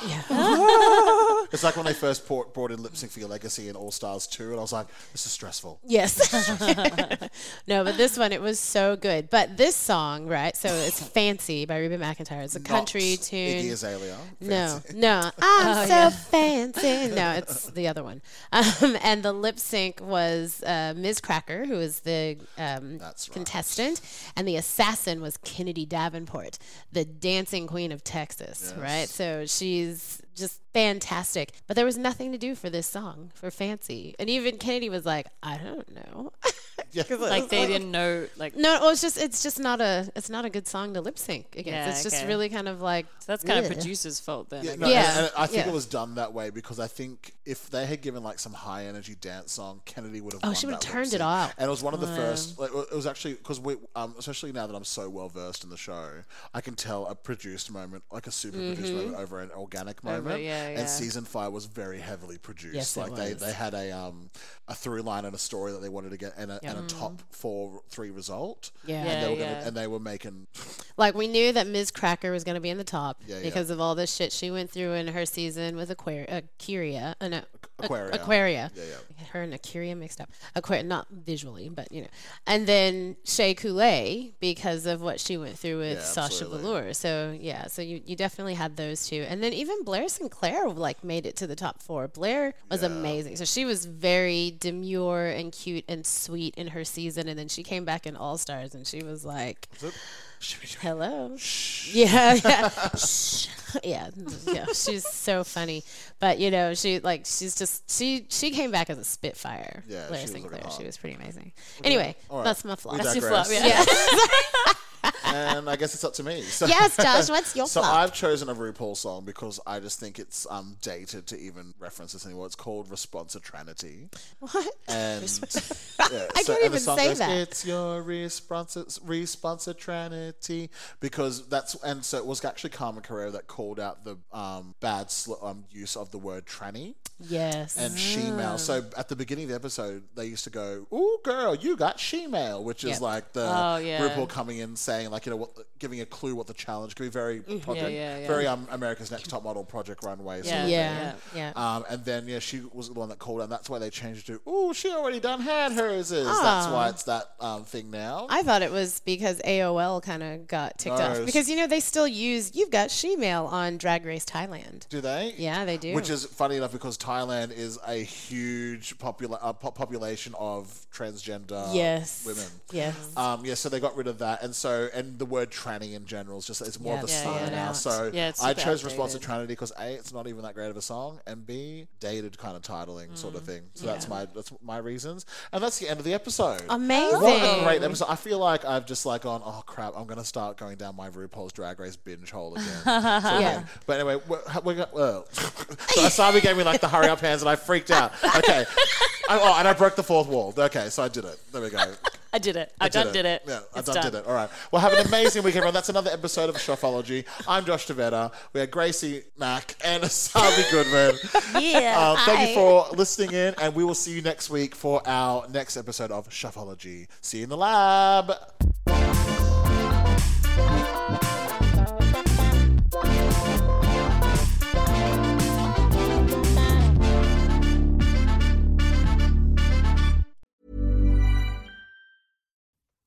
Speaker 1: it's like when they first brought, brought in Lip Sync for Your Legacy in All Stars 2, and I was like, this is stressful.
Speaker 2: Yes. no, but this one it was so good. But this song, right? So it's "Fancy" by Reba McEntire. It's a country
Speaker 1: Not
Speaker 2: tune.
Speaker 1: Iggy Azalea.
Speaker 2: No,
Speaker 1: Fancy.
Speaker 2: no, I'm so fancy. No, it's the other one. Um, and the lip sync was uh, Miz Cracker, who is the um,
Speaker 1: right.
Speaker 2: contestant, and the assassin was Kennedy Davenport, the dancing queen of Texas, right? So she's just fantastic. But there was nothing to do for this song for Fancy, and even Kennedy was like, I don't know.
Speaker 1: Yeah.
Speaker 2: 'Cause it
Speaker 3: Like
Speaker 2: was
Speaker 3: they didn't know. Like
Speaker 2: No, well, it's just it's just not a it's not a good song to lip sync against.
Speaker 3: Yeah,
Speaker 2: it's just
Speaker 3: okay.
Speaker 2: really kind of like
Speaker 3: that's kind of producer's fault then. I
Speaker 1: Yeah,
Speaker 3: guess.
Speaker 1: no,
Speaker 2: Yeah,
Speaker 1: and, and I think
Speaker 2: yeah.
Speaker 1: it was done that way because I think if they had given like some high energy dance song, Kennedy would have.
Speaker 2: Oh,
Speaker 1: won
Speaker 2: she would've
Speaker 1: that lip
Speaker 2: turned it off.
Speaker 1: And it was one of the first. Like, it was actually because we, um, especially now that I'm so well versed in the show, I can tell a produced moment, like a super produced moment, over an organic moment.
Speaker 3: Yeah, yeah.
Speaker 1: And season five was very heavily produced.
Speaker 2: Yes,
Speaker 1: like they, they had a um a through line and a story that they wanted to get and a, and a top four three result.
Speaker 2: Yeah.
Speaker 1: And they were gonna,
Speaker 3: yeah.
Speaker 1: and they were making
Speaker 2: Like we knew that Miz Cracker was going to be in the top because of all the shit she went through in her season with Aquaria, uh, Curia, uh, no,
Speaker 1: Aquaria.
Speaker 2: Aquaria.
Speaker 1: Yeah, yeah.
Speaker 2: Her and Aquaria mixed up. Aquaria, not visually, but you know. And then Shea Coulee because of what she went through with
Speaker 1: Yeah,
Speaker 2: Sasha. Velour. So yeah, so you, you definitely had those two. And then even Blair St. Clair like made it to the top four. Blair was amazing. So she was very demure and cute and sweet in her season, and then she came back in All Stars and she was like. Hello. Yeah, yeah. Shh. yeah, yeah. She's so funny, but you know, she like she's just she she came back as a spitfire.
Speaker 1: Yeah,
Speaker 2: Blair
Speaker 1: she was St. Clair.
Speaker 2: She was pretty amazing. Anyway,
Speaker 1: right.
Speaker 2: that's my flop. That's your flop. Yeah.
Speaker 1: and I guess it's up to me. So,
Speaker 2: yes, Josh. What's your
Speaker 1: So
Speaker 2: flop?
Speaker 1: I've chosen a RuPaul song because I just think it's um, dated to even reference this anymore. It's called Responsitrannity.
Speaker 2: what?
Speaker 1: And yeah,
Speaker 2: I
Speaker 1: so,
Speaker 2: can't
Speaker 1: and the
Speaker 2: even
Speaker 1: song
Speaker 2: say
Speaker 1: goes,
Speaker 2: that.
Speaker 1: It's your responsi- responsitrannity because that's and so it was actually Carmen Carrera that called out the um, bad sl- um, use of the word tranny
Speaker 2: Yes.
Speaker 1: and she-mail. So at the beginning of the episode, they used to go, "Ooh, girl, you got she-mail," which is like the
Speaker 3: Oh, yeah.
Speaker 1: RuPaul coming in saying, like, you know, what, giving a clue what the challenge could be. Very project,
Speaker 3: yeah, yeah.
Speaker 1: very um, America's Next Top Model, Project Runway. sort of
Speaker 3: Yeah.
Speaker 1: thing.
Speaker 2: yeah, yeah.
Speaker 1: Um, and then yeah, she was the one that called, and that's why they changed it to, "Ooh, she already done had hers." Is that's why it's that um, thing now.
Speaker 2: I thought it was because AOL kind of got ticked
Speaker 1: No,
Speaker 2: off
Speaker 1: it's-
Speaker 2: because you know they still use "You've Got She-Mail" on Drag Race Thailand.
Speaker 1: do they?
Speaker 2: Yeah, they do.
Speaker 1: Which is funny enough because Thailand is a huge popula- uh, po- population of transgender
Speaker 2: yes,
Speaker 1: women.
Speaker 2: Yes.
Speaker 1: Um, yeah, so they got rid of that, and so and the word tranny in general is just it's more
Speaker 2: Yeah,
Speaker 1: of a
Speaker 2: yeah,
Speaker 1: song
Speaker 2: yeah,
Speaker 1: now.
Speaker 2: yeah.
Speaker 1: So
Speaker 3: Yeah, it's
Speaker 1: I
Speaker 3: super
Speaker 1: chose
Speaker 3: outdated.
Speaker 1: responsitrannity because a it's not even that great of a song, and b dated kind of titling sort of
Speaker 2: Mm.
Speaker 1: thing. So that's my that's my reasons, and that's the end of the episode.
Speaker 2: Amazing.
Speaker 1: What a great episode! I feel like I've just like gone, oh crap, I'm gonna start going down my RuPaul's Drag Race binge hole again.
Speaker 2: Yeah.
Speaker 1: But anyway, we're, we're go- well, so Asabi gave me like the hurry up hands, and I freaked out. Okay, I, oh, and I broke the fourth wall. Okay, so I did it. There we go.
Speaker 3: I did it. I, done did it.
Speaker 1: Yeah, I
Speaker 3: It's
Speaker 1: done, did it. All right. Well, have an amazing week, everyone. That's another episode of Shopology. I'm Josh Tavetta. We had Gracie Mack and Asabi Goodman.
Speaker 2: Yeah.
Speaker 1: Uh, thank you for listening in, and we will see you next week for our next episode of Shopology. See you in the lab.